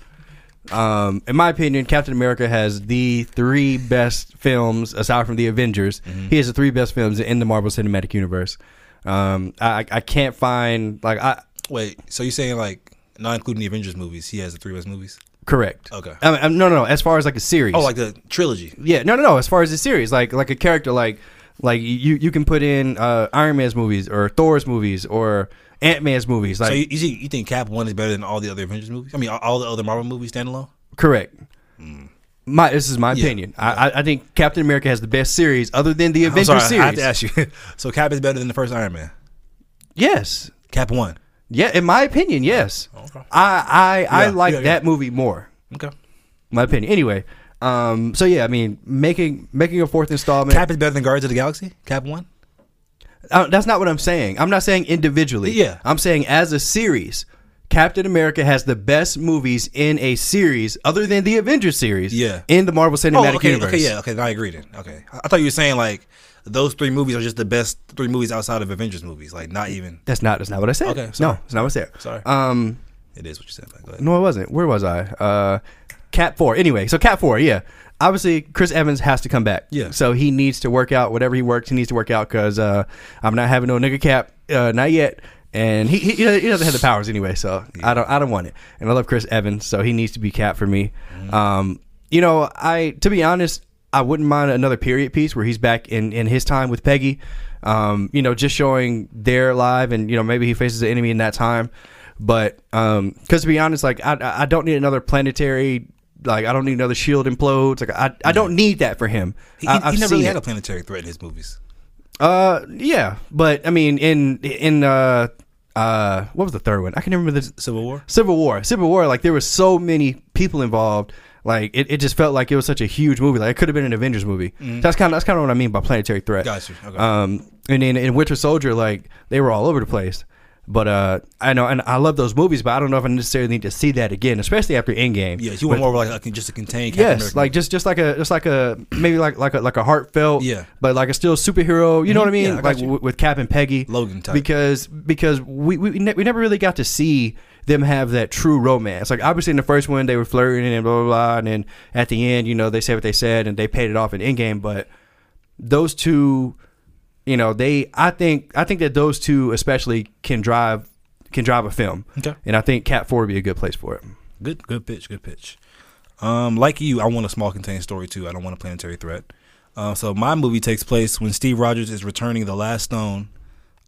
Speaker 1: Um, in my opinion, Captain America has the three best films aside from the Avengers.
Speaker 2: Mm-hmm.
Speaker 1: He has the three best films in the Marvel Cinematic Universe. Um, I, I can't find like I
Speaker 2: Wait, so you're saying like not including the Avengers movies, he has the three best movies?
Speaker 1: Correct.
Speaker 2: Okay.
Speaker 1: I mean, no, no, no. As far as like a series.
Speaker 2: Oh, like the trilogy.
Speaker 1: Yeah, no, no, no. As far as the series, like like a character, like like you you can put in uh, Iron Man's movies or Thor's movies or Ant Man's movies. Like
Speaker 2: so you, you, think- you think Cap One is better than all the other Avengers movies? I mean, all, all the other Marvel movies standalone.
Speaker 1: correct. My this is my
Speaker 2: Yeah.
Speaker 1: opinion. I, I I think Captain America has the best series other than the Avengers
Speaker 2: sorry,
Speaker 1: series.
Speaker 2: I have to ask you. so Cap is better than the first Iron Man.
Speaker 1: yes.
Speaker 2: Cap One.
Speaker 1: Yeah, in my opinion, yes.
Speaker 2: Okay.
Speaker 1: I I, I
Speaker 2: Yeah,
Speaker 1: like
Speaker 2: yeah, yeah.
Speaker 1: that movie more.
Speaker 2: Okay.
Speaker 1: My opinion. Anyway, um, so yeah, I mean, making making a fourth installment.
Speaker 2: Cap is better than Guardians of the Galaxy. Cap One.
Speaker 1: Uh, that's not what I'm saying. I'm not saying individually.
Speaker 2: Yeah.
Speaker 1: I'm saying as a series, Captain America has the best movies in a series other than the Avengers series.
Speaker 2: Yeah.
Speaker 1: In the Marvel Cinematic
Speaker 2: oh, okay,
Speaker 1: Universe.
Speaker 2: okay, yeah, okay. I agree. Then okay, I I thought you were saying like those three movies are just the best three movies outside of Avengers movies. Like not even.
Speaker 1: That's not. That's not what I said.
Speaker 2: Okay,
Speaker 1: No,
Speaker 2: sorry.
Speaker 1: that's not what I said.
Speaker 2: Sorry.
Speaker 1: Um.
Speaker 2: It is what you said. But go ahead.
Speaker 1: No, it wasn't. Where was I? Uh. Cap four. Anyway, so Cap four, yeah. Obviously, Chris Evans has to come back.
Speaker 2: Yeah.
Speaker 1: So he needs to work out whatever he works. He needs to work out because uh, I'm not having no nigga Cap, uh, not yet. And he, he he doesn't have the powers anyway, so I don't I don't want it. And I love Chris Evans, so he needs to be Cap for me. Um, you know, I to be honest, I wouldn't mind another period piece where he's back in in his time with Peggy. Um, you know, just showing their live, and you know maybe he faces the enemy in that time. But because to be honest, like I I don't need another planetary. Like I don't need another shield implodes. Like I, I don't need that for him.
Speaker 2: He,
Speaker 1: I,
Speaker 2: he never really had
Speaker 1: it.
Speaker 2: a planetary threat in his movies.
Speaker 1: Uh, yeah, but I mean, in in uh uh what was the third one? I can never remember the
Speaker 2: Civil War.
Speaker 1: Civil War. Civil War. Like there were so many people involved. Like it, it just felt like it was such a huge movie. Like it could have been an Avengers movie. That's kind of that's kind of what I mean by planetary threat.
Speaker 2: Got you. Okay.
Speaker 1: Um, and then in Winter Soldier, like they were all over the place. But uh, I know, and I love those movies, but I don't know if I necessarily need to see that again, especially after Endgame.
Speaker 2: Yeah, you want more of like a, just a contained. Captain
Speaker 1: Yes,
Speaker 2: America.
Speaker 1: like just just like a just like a maybe like like a like a heartfelt,
Speaker 2: Yeah.
Speaker 1: but like a still superhero. You know what I mean?
Speaker 2: Yeah, I
Speaker 1: like w- with Cap and Peggy,
Speaker 2: Logan type.
Speaker 1: because because we we, ne- we never really got to see them have that true romance. Like obviously in the first one they were flirting and blah blah blah, and then at the end, you know, they said what they said and they paid it off in Endgame. But those two, you know, they I think I think that those two especially can drive can drive a film,
Speaker 2: Okay.
Speaker 1: and I think Cap Four would be a good place for it.
Speaker 2: Good, good pitch, good pitch. Um, like you, I want a small contained story too. I don't want a planetary threat. Uh, so my movie takes place when Steve Rogers is returning the last stone.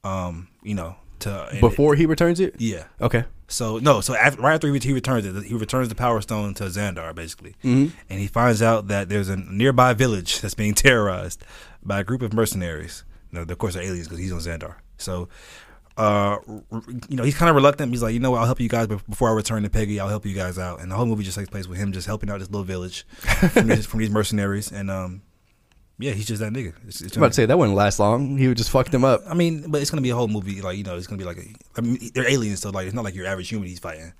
Speaker 2: Um, you know, to
Speaker 1: Before he returns it,
Speaker 2: yeah.
Speaker 1: okay.
Speaker 2: So no, so after, right after he, he returns it, he returns the Power Stone to Xandar basically, mm-hmm. and he finds out that there's a nearby village that's being terrorized by a group of mercenaries. No, of course they're aliens because he's on Xandar. So, uh, you know, he's kind of reluctant. He's like, you know, what, I'll help you guys, but before I return to Peggy, I'll help you guys out. And the whole movie just takes place with him just helping out this little village from, these, from these mercenaries, and um, yeah, he's just that nigga. It's, it's
Speaker 1: I'm about to say that wouldn't last long. He would just fuck them up.
Speaker 2: I mean, but it's gonna be a whole movie. Like you know, it's gonna be like a, I mean, they're aliens, so like it's not like your average human he's fighting.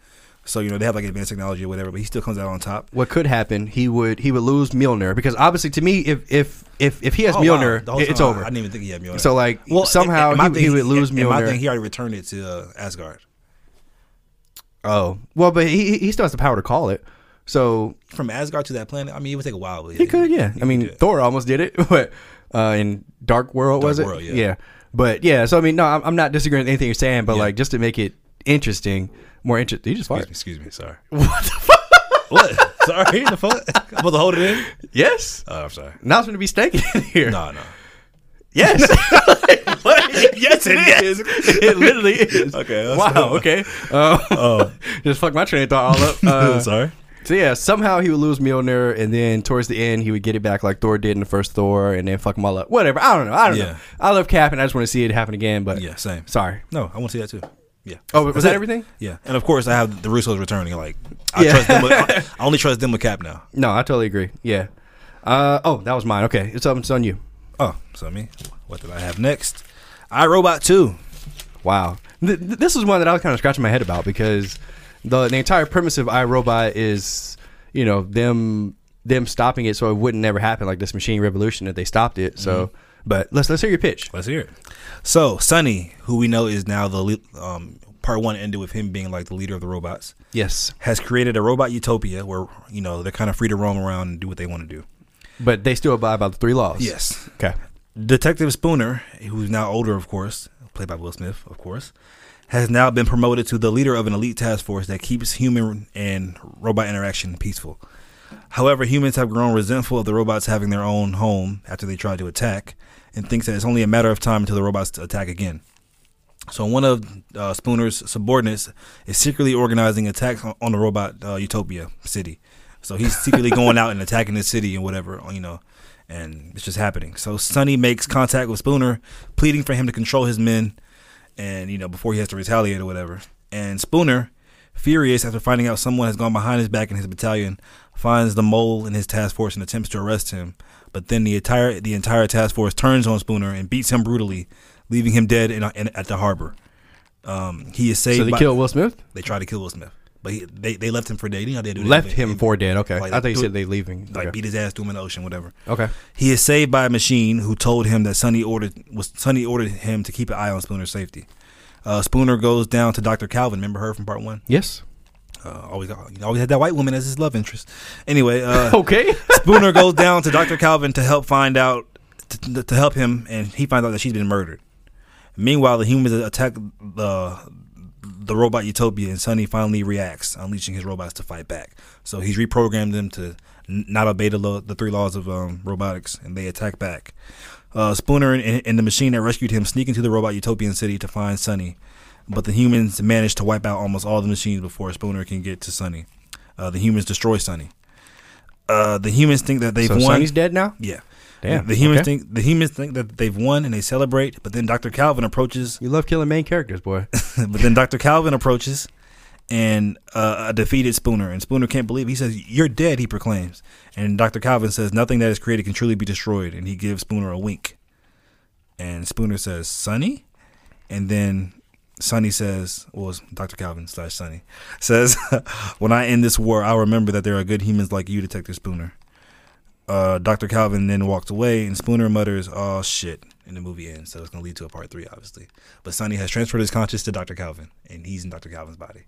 Speaker 2: So you know, they have like advanced technology or whatever, but he still comes out on top.
Speaker 1: What could happen? He would he would lose Mjolnir because obviously to me, if if if if he has
Speaker 2: Oh, wow. Whole
Speaker 1: it- it's over.
Speaker 2: I didn't even think he had Mjolnir.
Speaker 1: So like well, somehow
Speaker 2: and
Speaker 1: he,
Speaker 2: thing-
Speaker 1: he would lose
Speaker 2: and- and My thing, he already returned it to uh, Asgard
Speaker 1: oh well, but he he still has the power to call it. So
Speaker 2: from Asgard to that planet. I mean, it would take a while. But
Speaker 1: he could, yeah. I mean. Thor almost did it, but uh, in Dark World was it?
Speaker 2: World, yeah.
Speaker 1: But yeah, so I mean, no, I'm, I'm not disagreeing with anything you're saying, but
Speaker 2: Yeah.
Speaker 1: like just to make it interesting, more interesting. You just
Speaker 2: excuse me, excuse me, sorry. What the fuck? what? Sorry, the fuck? I'm supposed to hold it in.
Speaker 1: Yes.
Speaker 2: Oh, I'm sorry.
Speaker 1: Now it's going to be stanking in here.
Speaker 2: No, no.
Speaker 1: Yes.
Speaker 2: yes, it is.
Speaker 1: it literally is.
Speaker 2: Okay, that's-
Speaker 1: Wow. Okay. Uh,
Speaker 2: Oh,
Speaker 1: just fuck my train of thought all up. Uh,
Speaker 2: sorry.
Speaker 1: so yeah, somehow he would lose Mjolnir, and then towards the end he would get it back like Thor did in the first Thor, and then fuck them all up. Whatever. I don't know. I don't know. I love Cap, and I just want to see it happen again. But
Speaker 2: Yeah, same.
Speaker 1: sorry.
Speaker 2: No, I want to see that too. Yeah.
Speaker 1: Oh, was that
Speaker 2: it.
Speaker 1: everything?
Speaker 2: Yeah, and of course I have the Russos returning. Like I
Speaker 1: Yeah.
Speaker 2: trust them. With, I, I only trust them with Cap now.
Speaker 1: No, I totally agree. Yeah. Uh, oh, that was mine. Okay, it's, um, it's on you.
Speaker 2: Oh, so me. What did I have next? I Robot Two.
Speaker 1: Wow. Th- th- this is one that I was kind of scratching my head about because the the entire premise of iRobot is, you know, them them stopping it so it wouldn't never happen like this machine revolution that they stopped it. So, but let's let's hear your pitch.
Speaker 2: Let's hear it. So Sonny, who we know is now the um, part one ended with him being like the leader of the robots,
Speaker 1: Yes,
Speaker 2: has created a robot utopia where you know they're kind of free to roam around and do what they want to do.
Speaker 1: but they still abide by the three laws.
Speaker 2: Yes.
Speaker 1: Okay.
Speaker 2: Detective Spooner, who's now older, of course, played by Will Smith, of course, has now been promoted to the leader of an elite task force that keeps human and robot interaction peaceful. However, humans have grown resentful of the robots having their own home after they tried to attack, and thinks that it's only a matter of time until the robots attack again. So one of uh, Spooner's subordinates is secretly organizing attacks on, the robot uh, Utopia city. So he's secretly going out and attacking the city and whatever, you know, and it's just happening. So Sonny makes contact with Spooner, pleading for him to control his men, and you know before he has to retaliate or whatever. And Spooner, furious after finding out someone has gone behind his back in his battalion, finds the mole in his task force and attempts to arrest him. But then the entire the entire task force turns on Spooner and beats him brutally, leaving him dead in, in, at the harbor. Um, he is saved.
Speaker 1: So they
Speaker 2: by,
Speaker 1: killed Will Smith.
Speaker 2: They tried to kill Will Smith, but he, they they left him for dead. You know they do.
Speaker 1: Left him for dead. Okay.
Speaker 2: Like,
Speaker 1: I thought you said they leaving.
Speaker 2: like
Speaker 1: okay.
Speaker 2: beat his ass, threw him in the ocean, whatever.
Speaker 1: okay.
Speaker 2: He is saved by a machine who told him that Sonny ordered was Sonny ordered him to keep an eye on Spooner's safety. Uh, Spooner goes down to Dr. Calvin. Remember her from part one?
Speaker 1: Yes.
Speaker 2: Uh, always, you always had that white woman as his love interest. Anyway, uh,
Speaker 1: Okay.
Speaker 2: Spooner goes down to Dr. Calvin to help find out to, to help him, and he finds out that she's been murdered. Meanwhile, the humans attack the the robot Utopia, and Sonny finally reacts, unleashing his robots to fight back. So he's reprogrammed them to n- not obey the law, the three laws of um, robotics, and they attack back. Uh, Spooner and, and the machine that rescued him sneak into the robot Utopian city to find Sonny, but the humans manage to wipe out almost all the machines before Spooner can get to Sonny. Uh, the humans destroy Sonny. Uh, the humans think that they've
Speaker 1: so
Speaker 2: won.
Speaker 1: Sonny's dead now.
Speaker 2: Yeah.
Speaker 1: Damn.
Speaker 2: The humans
Speaker 1: okay.
Speaker 2: think the humans think that they've won and they celebrate, but then Dr. Calvin approaches.
Speaker 1: you love killing main characters, boy.
Speaker 2: but then Dr. Calvin approaches and uh, a defeated Spooner, and Spooner can't believe. He says, "You're dead," he proclaims, and Dr. Calvin says, "Nothing that is created can truly be destroyed," and he gives Spooner a wink. And Spooner says, "Sonny," and then Sonny says, "Well, Dr. Calvin slash Sonny says, when I end this war, I'll remember that there are good humans like you, Detective Spooner." Uh, Dr. Calvin then walks away, and Spooner mutters, "Oh shit!" And the movie ends. So it's gonna lead to a part three, obviously. But Sonny has transferred his conscience to Dr. Calvin, and he's in Dr. Calvin's body.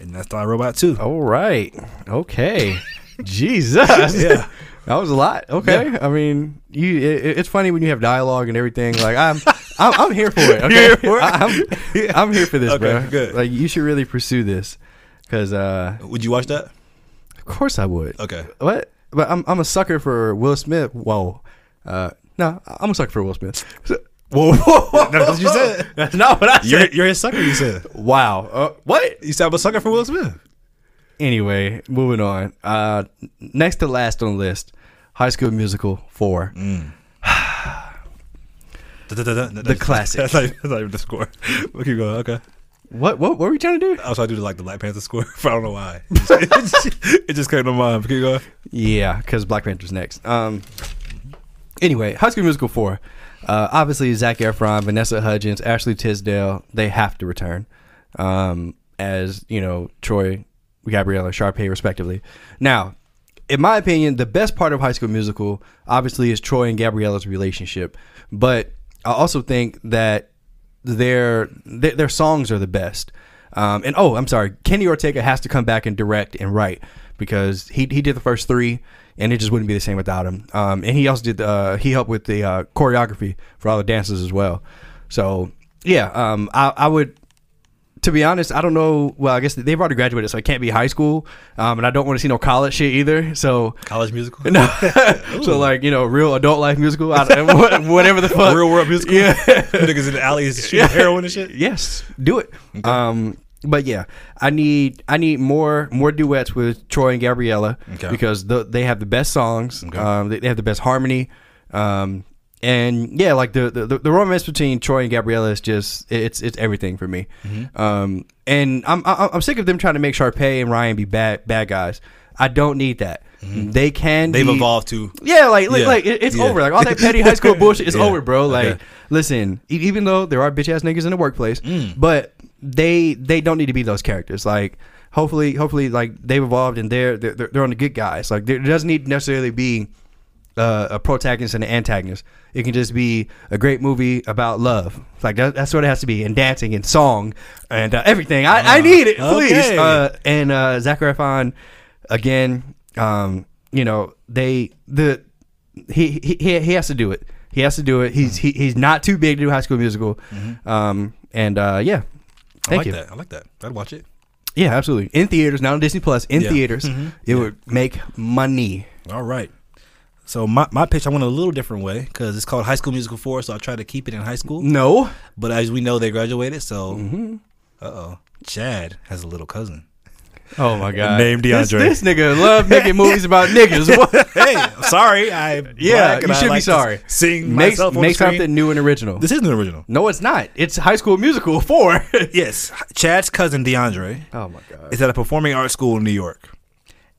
Speaker 2: And that's the I, Robot too.
Speaker 1: All right. Okay. Jesus.
Speaker 2: Yeah.
Speaker 1: That was a lot. Okay. I mean, you. It, it's funny when you have dialogue and everything. Like I'm, I'm, I'm here for it. Okay.
Speaker 2: Here for it?
Speaker 1: I- I'm, I'm here for this,
Speaker 2: Okay,
Speaker 1: bro.
Speaker 2: good.
Speaker 1: Like you should really pursue this, because uh,
Speaker 2: Would you watch that?
Speaker 1: of course I would.
Speaker 2: Okay.
Speaker 1: What? But I'm, I'm a sucker for Will Smith. Whoa. Uh, no, I'm a sucker for Will Smith. Whoa, whoa,
Speaker 2: That's what you said.
Speaker 1: That's not what I said.
Speaker 2: You're, you're his sucker. You said.
Speaker 1: wow. Uh, what?
Speaker 2: You said I'm a sucker for Will Smith.
Speaker 1: Anyway, moving on. Uh, next to last on the list, High School Musical four.
Speaker 2: The
Speaker 1: The classic.
Speaker 2: That's not, even the score. We'll keep going. Okay.
Speaker 1: What, what? What were we trying to do?
Speaker 2: I was trying to do like the Black Panther score, but I don't know why. it, just, it just came to mind. Keep going.
Speaker 1: Yeah, because Black Panther's next. Um. Anyway, High School Musical four. Uh, obviously, Zac Efron, Vanessa Hudgens, Ashley Tisdale, they have to return. Um, as you know, Troy, Gabriella, Sharpay, respectively. Now, in my opinion, the best part of High School Musical, obviously, is Troy and Gabriella's relationship. But I also think that their their, their songs are the best. Um, and oh, I'm sorry, Kenny Ortega has to come back and direct and write because he he did the first three, and it just wouldn't be the same without him. Um, and he also did uh, he helped with the uh, choreography for all the dances as well. So yeah, um, I, I would. To be honest, I don't know. Well, I guess they've already graduated, so it can't be high school, um, and I don't want to see no college shit either. So
Speaker 2: College musical.
Speaker 1: no, so like you know, real adult life musical, I whatever the fuck,
Speaker 2: Real world musical.
Speaker 1: Yeah.
Speaker 2: Niggas in the alleys shooting heroin and shit.
Speaker 1: Yes, do it. Um, but yeah, I need I need more more duets with Troy and Gabriella
Speaker 2: Okay.
Speaker 1: because the, they have the best songs.
Speaker 2: Okay.
Speaker 1: Um, they, they have the best harmony. Um, and yeah, like the, the the romance between Troy and Gabriella is just it's it's everything for me.
Speaker 2: Mm-hmm.
Speaker 1: Um, and I'm I'm I'm sick of them trying to make Sharpay and Ryan be bad bad guys. I don't need that. They can.
Speaker 2: Mm-hmm. They've
Speaker 1: be-
Speaker 2: evolved to.
Speaker 1: yeah, like like,
Speaker 2: Yeah.
Speaker 1: like it's
Speaker 2: Yeah.
Speaker 1: over. Like all that petty high school bullshit is
Speaker 2: Yeah.
Speaker 1: over, bro. Like
Speaker 2: Okay.
Speaker 1: listen, even though there are bitch ass niggas in the workplace,
Speaker 2: Mm.
Speaker 1: but they they don't need to be those characters. Like hopefully hopefully like they've evolved and they're they're, they're on the good guys. Like there doesn't need necessarily be uh, a protagonist and an antagonist. It can just be a great movie about love. It's Like that, that's what it has to be, and dancing and song and uh, everything. I, I need it, please.
Speaker 2: okay.
Speaker 1: Uh, and uh, Zac Efron, again, um, you know they the he, he he has to do it. He has to do it. He's he, he's not too big to do High School Musical. Um, and uh, yeah,
Speaker 2: I
Speaker 1: thank
Speaker 2: like
Speaker 1: you.
Speaker 2: that. I like that. I'd watch it.
Speaker 1: Yeah, absolutely. In theaters, not on Disney Plus. In
Speaker 2: Yeah.
Speaker 1: theaters,
Speaker 2: Mhm.
Speaker 1: it would make money.
Speaker 2: All right. So my, my pitch, I went a little different way because it's called High School Musical 4, so I tried to keep it in high school.
Speaker 1: No,
Speaker 2: But as we know, they graduated, so
Speaker 1: Mm-hmm.
Speaker 2: uh-oh. Chad has a little cousin.
Speaker 1: Oh my god!
Speaker 2: Named DeAndre.
Speaker 1: this nigga love making movies about niggas. What?
Speaker 2: hey, I'm sorry. I
Speaker 1: Yeah, you should be
Speaker 2: like
Speaker 1: sorry.
Speaker 2: Sing
Speaker 1: make make
Speaker 2: the
Speaker 1: something new and original.
Speaker 2: This is the original.
Speaker 1: no, it's not. It's High School Musical four.
Speaker 2: Yes, Chad's cousin DeAndre
Speaker 1: oh my god!
Speaker 2: is at a performing arts school in New York,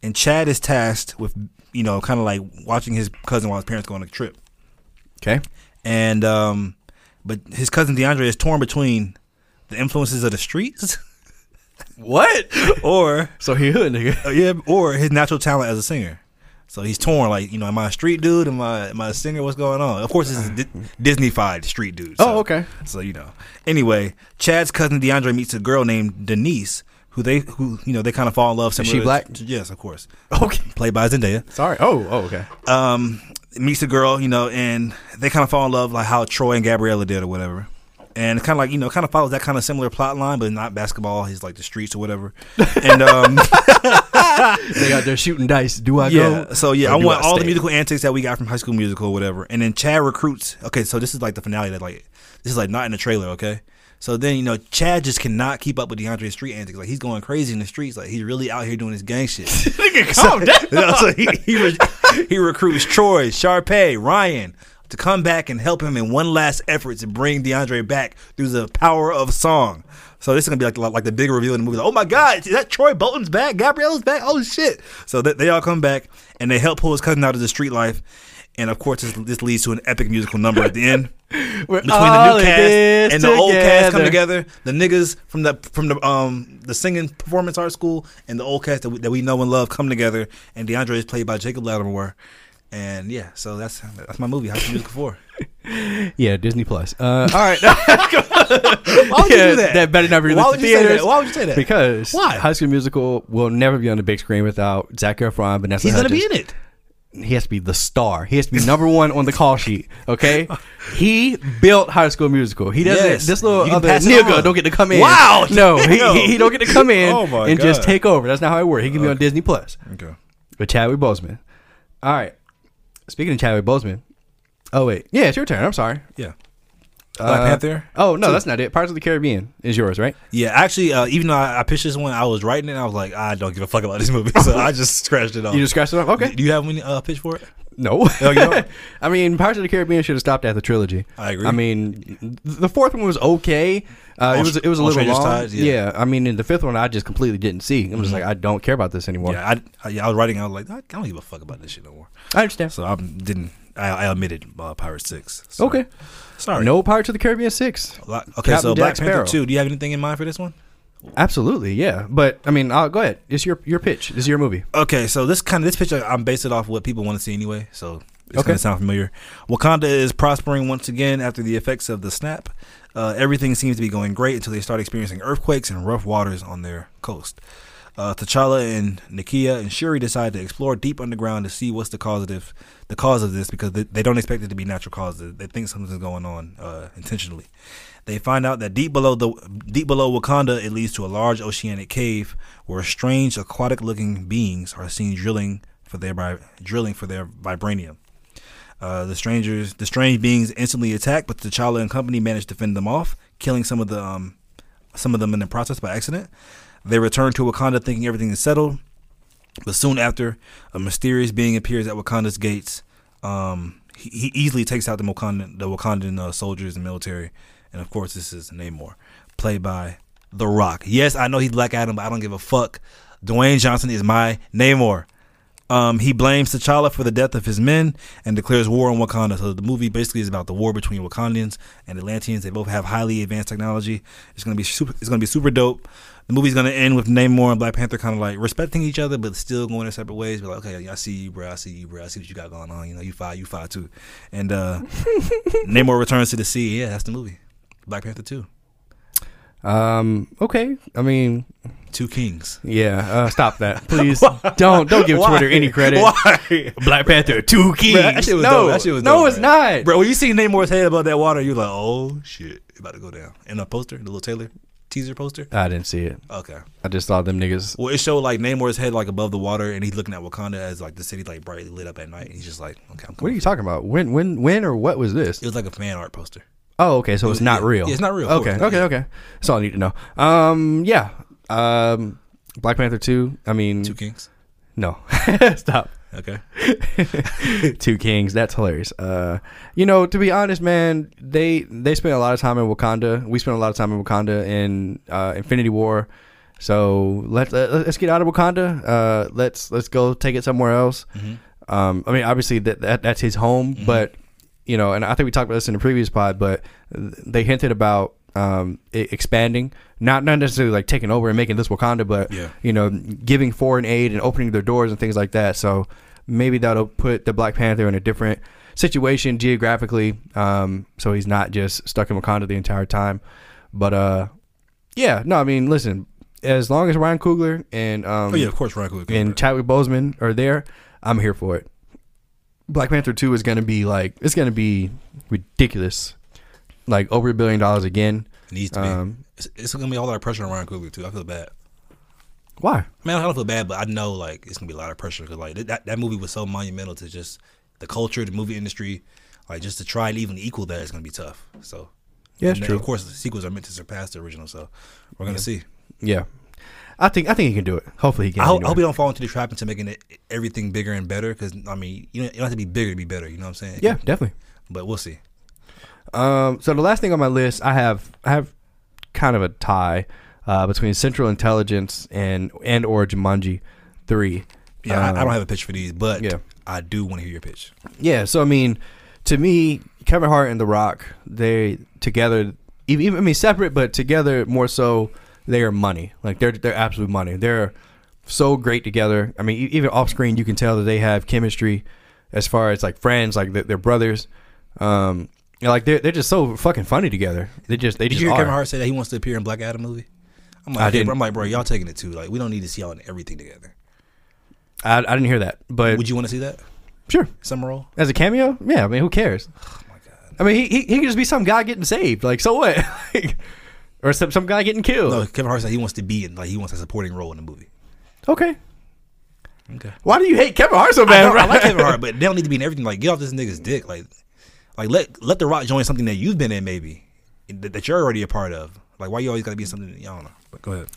Speaker 2: and Chad is tasked with, you know, kind of like watching his cousin while his parents go on a trip.
Speaker 1: Okay.
Speaker 2: and um, but his cousin DeAndre is torn between the influences of the streets,
Speaker 1: What?
Speaker 2: or
Speaker 1: so he hood nigga.
Speaker 2: uh, yeah, or his natural talent as a singer. So he's torn, like you know, am I a street dude? Am I am I a singer? What's going on? Of course, this is Di- Disney-fied street dude. So,
Speaker 1: Oh, okay.
Speaker 2: So you know. Anyway, Chad's cousin DeAndre meets a girl named Denise, who they who you know they kind of fall in love.
Speaker 1: she
Speaker 2: similar to-
Speaker 1: black?
Speaker 2: yes, of course.
Speaker 1: Okay.
Speaker 2: Played by Zendaya.
Speaker 1: Sorry. Oh, oh, okay.
Speaker 2: Um, meets a girl, you know, and they kind of fall in love like how Troy and Gabriella did or whatever. And it's kind of like you know, kind of follows that kind of similar plot line, but not basketball. He's like the streets or whatever. And um,
Speaker 1: They got there shooting dice. Do I
Speaker 2: yeah,
Speaker 1: go?
Speaker 2: so yeah, I want all the musical antics that we got from High School Musical or whatever. And then Chad recruits. Okay, so this is like the finale that like this is like not in the trailer. Okay, so then you know Chad just cannot keep up with DeAndre's street antics. Like he's going crazy in the streets. Like he's really out here doing his gang shit.
Speaker 1: Calm down.
Speaker 2: You know, so he he, re- he recruits Troy, Sharpay, Ryan to come back and help him in one last effort to bring DeAndre back through the power of song. So this is gonna be like like the big reveal in the movie. Like, oh my God, is that Troy Bolton's back? Gabriella's back? Oh shit! So they, they all come back and they help pull his cousin out of the street life. And of course, this, this leads to an epic musical number at the end
Speaker 1: We're
Speaker 2: between the new cast and the old cast come
Speaker 1: together.
Speaker 2: together. The niggas from the from the um the singing performance art school and the old cast that we, that we know and love come together. And DeAndre is played by Jacob Latimore. And yeah, so that's that's my movie, High School Musical Four.
Speaker 1: Yeah, Disney Plus. Uh, all right.
Speaker 2: Why would you
Speaker 1: Yeah,
Speaker 2: do that?
Speaker 1: That better not be
Speaker 2: Why would
Speaker 1: in
Speaker 2: you say
Speaker 1: theaters.
Speaker 2: that? Why would you say that?
Speaker 1: Because
Speaker 2: Why?
Speaker 1: High School Musical will never be on the big screen without Zac Efron, Vanessa
Speaker 2: He's gonna be in it.
Speaker 1: He has to be the star. He has to be number one on the call sheet. Okay, he built High School Musical. He doesn't.
Speaker 2: Yes.
Speaker 1: This little other nigga don't get to come in.
Speaker 2: Wow.
Speaker 1: No, he, he, don't get to come in
Speaker 2: Oh
Speaker 1: and just take over. That's not how it works. He can be on Disney Plus
Speaker 2: Okay.
Speaker 1: with Chadwick Boseman. All right. Speaking of Chadwick Boseman. Oh wait, yeah, it's your turn. I'm sorry.
Speaker 2: Yeah. Black
Speaker 1: Uh,
Speaker 2: Panther.
Speaker 1: Oh no, that's not it. Pirates of the Caribbean is yours, right?
Speaker 2: Yeah, actually, uh, even though I, I pitched this one, I was writing it. I was like, I don't give a fuck about this movie, so I just scratched it off.
Speaker 1: You just scratched it off. Okay.
Speaker 2: Do you have any uh, pitch for it?
Speaker 1: No.
Speaker 2: Oh, you don't?
Speaker 1: I mean, Pirates of the Caribbean should have stopped at the trilogy.
Speaker 2: I agree.
Speaker 1: I mean, the fourth one was okay. Uh,
Speaker 2: On-
Speaker 1: it was it was a little long.
Speaker 2: Tides, yeah.
Speaker 1: I mean, in the fifth one, I just completely didn't see. I'm just like, I don't care about this anymore.
Speaker 2: Yeah, I, I, yeah, I was writing. I was like, I don't give a fuck about this shit no more.
Speaker 1: I understand.
Speaker 2: So I didn't. I, I omitted uh, Pirate Six. So-
Speaker 1: Okay.
Speaker 2: sorry.
Speaker 1: No Pirates of the Caribbean six.
Speaker 2: Black- Okay,
Speaker 1: Captain
Speaker 2: so Black
Speaker 1: Jack
Speaker 2: Panther
Speaker 1: Sparrow.
Speaker 2: Two. Do you have anything in mind for this one?
Speaker 1: Absolutely, yeah. But I mean, uh, go ahead. It's your your pitch. This is your movie.
Speaker 2: Okay, so this kind of this picture, I'm based it off what people want to see anyway. So it's
Speaker 1: Okay.
Speaker 2: gonna sound familiar. Wakanda is prospering once again after the effects of the snap. Uh, everything seems to be going great until they start experiencing earthquakes and rough waters on their coast. Uh, T'Challa and Nakia and Shuri decide to explore deep underground to see what's the causative, the cause of this because they, they don't expect it to be natural causes. They think something's going on uh, intentionally. They find out that deep below the deep below Wakanda, it leads to a large oceanic cave where strange aquatic-looking beings are seen drilling for their drilling for their vibranium. Uh, the strangers, the strange beings, instantly attack, but T'Challa and company manage to fend them off, killing some of the um, some of them in the process by accident. They return to Wakanda thinking everything is settled, but soon after, a mysterious being appears at Wakanda's gates. Um, he, he easily takes out the Wakandan, the Wakandan uh, soldiers and military, and of course, this is Namor, played by The Rock. Yes, I know he's Black Adam, but I don't give a fuck. Dwayne Johnson is my Namor. Um, he blames T'Challa for the death of his men and declares war on Wakanda. So the movie basically is about the war between Wakandans and Atlanteans. They both have highly advanced technology. It's gonna be super. It's gonna be super dope. The movie's gonna end with Namor and Black Panther kind of like respecting each other, but still going their separate ways. Be like, okay, I see you, bro. I see you, bro. I see what you got going on. You know, you fight, you fight too. And uh, Namor returns to the sea. Yeah, that's the movie. Black Panther two.
Speaker 1: Um. Okay. I mean,
Speaker 2: Two Kings.
Speaker 1: yeah. Uh, stop that, please. don't don't give Twitter any credit.
Speaker 2: Why?
Speaker 1: Black Panther, two kings.
Speaker 2: Bro, that shit was
Speaker 1: no,
Speaker 2: dope. That shit was
Speaker 1: no,
Speaker 2: dope,
Speaker 1: it's
Speaker 2: bro.
Speaker 1: not.
Speaker 2: Bro, when you see Namor's head above that water, you're like, oh shit, about to go down. In the poster, the little Taylor teaser poster.
Speaker 1: I didn't see it.
Speaker 2: Okay.
Speaker 1: I just saw them niggas.
Speaker 2: Well, it showed like Namor's head like above the water, and he's looking at Wakanda as like the city like brightly lit up at night. And he's just like, okay, I'm
Speaker 1: What are
Speaker 2: coming.
Speaker 1: you talking about? When, when, when, or what was this?
Speaker 2: It was like a fan art poster.
Speaker 1: Oh, okay. So it's not
Speaker 2: yeah.
Speaker 1: real.
Speaker 2: Yeah, it's not real, of
Speaker 1: Okay,
Speaker 2: course.
Speaker 1: okay, okay. That's all I need to know. Um, yeah. Um, Black Panther two. I mean,
Speaker 2: Two Kings.
Speaker 1: no. Stop.
Speaker 2: Okay.
Speaker 1: two kings. That's hilarious. Uh, you know, to be honest, man, they they spent a lot of time in Wakanda. We spent a lot of time in Wakanda in uh, Infinity War. So let's let, let's get out of Wakanda. Uh, let's let's go take it somewhere else.
Speaker 2: Mm-hmm.
Speaker 1: Um, I mean, obviously that, that that's his home, but you know, and I think we talked about this in the previous pod, but they hinted about um, expanding, not not necessarily like taking over and making this Wakanda, but
Speaker 2: Yeah.
Speaker 1: you know, giving foreign aid and opening their doors and things like that. So maybe that'll put the Black Panther in a different situation geographically, um, so he's not just stuck in Wakanda the entire time. But uh, yeah, no, I mean, listen, as long as Ryan Coogler and um
Speaker 2: Oh yeah, of course, Ryan Coogler.
Speaker 1: and Chadwick Boseman are there, I'm here for it. Black Panther two is gonna be like it's gonna be ridiculous, like over a billion dollars again.
Speaker 2: It needs to be.
Speaker 1: Um,
Speaker 2: it's, it's gonna be a lot of pressure on Ryan Coogler too. I feel bad.
Speaker 1: why?
Speaker 2: I mean, I don't feel bad, but I know like it's gonna be a lot of pressure because like that that movie was so monumental to just the culture, the movie industry. Like just to try and even equal that is gonna be tough. So
Speaker 1: Yeah, it's true.
Speaker 2: Of course, the sequels are meant to surpass the original, so we're gonna see.
Speaker 1: Yeah, I think I think he can do it. Hopefully he can.
Speaker 2: I hope, I hope you don't fall into the trap into making it everything bigger and better. Because I mean, you don't, you don't have to be bigger to be better. You know what I'm saying?
Speaker 1: yeah, definitely.
Speaker 2: But we'll see.
Speaker 1: Um, so the last thing on my list, I have I have kind of a tie uh, between Central Intelligence and and or Jumanji three.
Speaker 2: Yeah, I, I
Speaker 1: Um,
Speaker 2: don't have a pitch for these, but
Speaker 1: yeah.
Speaker 2: I do want to hear your pitch.
Speaker 1: Yeah, so I mean, to me, Kevin Hart and The Rock, they together, even, even I mean separate, but together more so, they are money. Like they're they're absolute money. They're so great together. I mean, even off screen, you can tell that they have chemistry, as far as like friends, like they're, they're brothers. Um, you know, like they're they're just so fucking funny together. They just they
Speaker 2: Did
Speaker 1: just
Speaker 2: you hear
Speaker 1: are.
Speaker 2: Kevin Hart say that he wants to appear in Black Adam movie? I'm like,
Speaker 1: I didn't.
Speaker 2: bro, I'm like, bro, y'all taking it too. Like, we don't need to see y'all in everything together.
Speaker 1: I, I didn't hear that, but
Speaker 2: Would you want to see that?
Speaker 1: sure
Speaker 2: Summer role?
Speaker 1: as a cameo, yeah. I mean, who cares?
Speaker 2: Oh my god.
Speaker 1: I mean, he he, he could just be some guy getting saved. Like, so what? Like, or some some guy getting killed.
Speaker 2: No, Kevin Hart said he wants to be in, like, he wants a supporting role in the movie.
Speaker 1: Okay.
Speaker 2: Okay.
Speaker 1: Why do you hate Kevin Hart so
Speaker 2: I,
Speaker 1: bad?
Speaker 2: know, I
Speaker 1: bro?
Speaker 2: like Kevin Hart, but they don't need to be in everything. Like, get off this nigga's dick. Like, like let let The Rock join something that you've been in, maybe that, that you're already a part of. Like, why you always got to be in something? That, I don't know. But go ahead.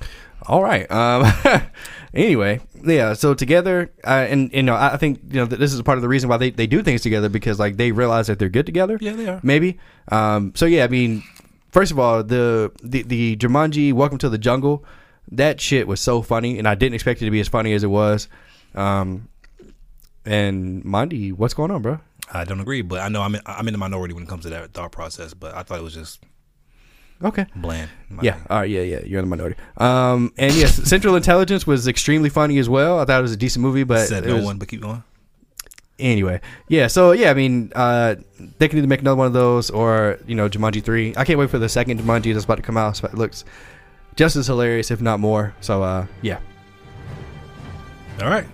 Speaker 1: All right. Um. anyway, yeah. So together, uh, and you know, I think you know that this is part of the reason why they, they do things together because like they realize that they're good together.
Speaker 2: Yeah, they are.
Speaker 1: Maybe. Um. So yeah, I mean, first of all, the the the Jumanji Welcome to the Jungle, that shit was so funny, and I didn't expect it to be as funny as it was. Um. And Mondy, what's going on, bro?
Speaker 2: I don't agree, but I know I'm in, I'm in the minority when it comes to that thought process. But I thought it was just
Speaker 1: Okay.
Speaker 2: bland.
Speaker 1: Yeah. All right. Yeah. Yeah. You're in the minority. Um. And yes, Central Intelligence was extremely funny as well. I thought it was a decent movie, but
Speaker 2: Said no
Speaker 1: was-
Speaker 2: one, but keep going.
Speaker 1: anyway. Yeah. So yeah, I mean, uh, they can either make another one of those or you know Jumanji three. I can't wait for the second Jumanji that's about to come out. So it looks just as hilarious, if not more. So uh, yeah,
Speaker 2: All right,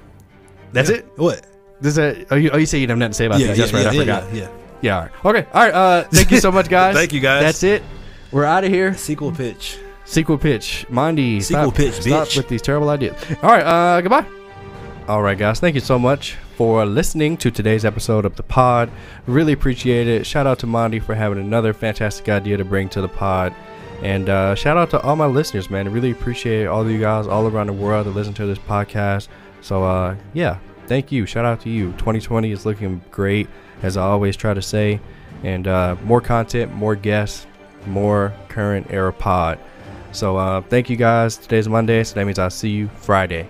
Speaker 1: that's
Speaker 2: Yeah.
Speaker 1: it.
Speaker 2: What?
Speaker 1: This is a, oh, you, oh, you say you have nothing to say about
Speaker 2: yeah,
Speaker 1: that?
Speaker 2: yeah,
Speaker 1: That's right.
Speaker 2: yeah,
Speaker 1: I forgot.
Speaker 2: yeah, yeah.
Speaker 1: Yeah. All right. Okay. All right. Uh, thank you so much, guys.
Speaker 2: Thank you, guys.
Speaker 1: That's it. We're out of here.
Speaker 2: Sequel pitch.
Speaker 1: Sequel pitch. Mondy.
Speaker 2: Sequel
Speaker 1: stop,
Speaker 2: pitch,
Speaker 1: Stop
Speaker 2: bitch.
Speaker 1: with these terrible ideas. All right. Uh, goodbye. All right, guys. Thank you so much for listening to today's episode of the pod. Really appreciate it. Shout out to Mondy for having another fantastic idea to bring to the pod. And uh, shout out to all my listeners, man. I really appreciate all of you guys all around the world that listen to this podcast. So, uh, yeah, thank you. Shout out to you. 2020 is looking great, as I always try to say. And uh, more content, more guests, more current era pod. So, uh, thank you guys. Today's Monday, so that means I'll see you Friday.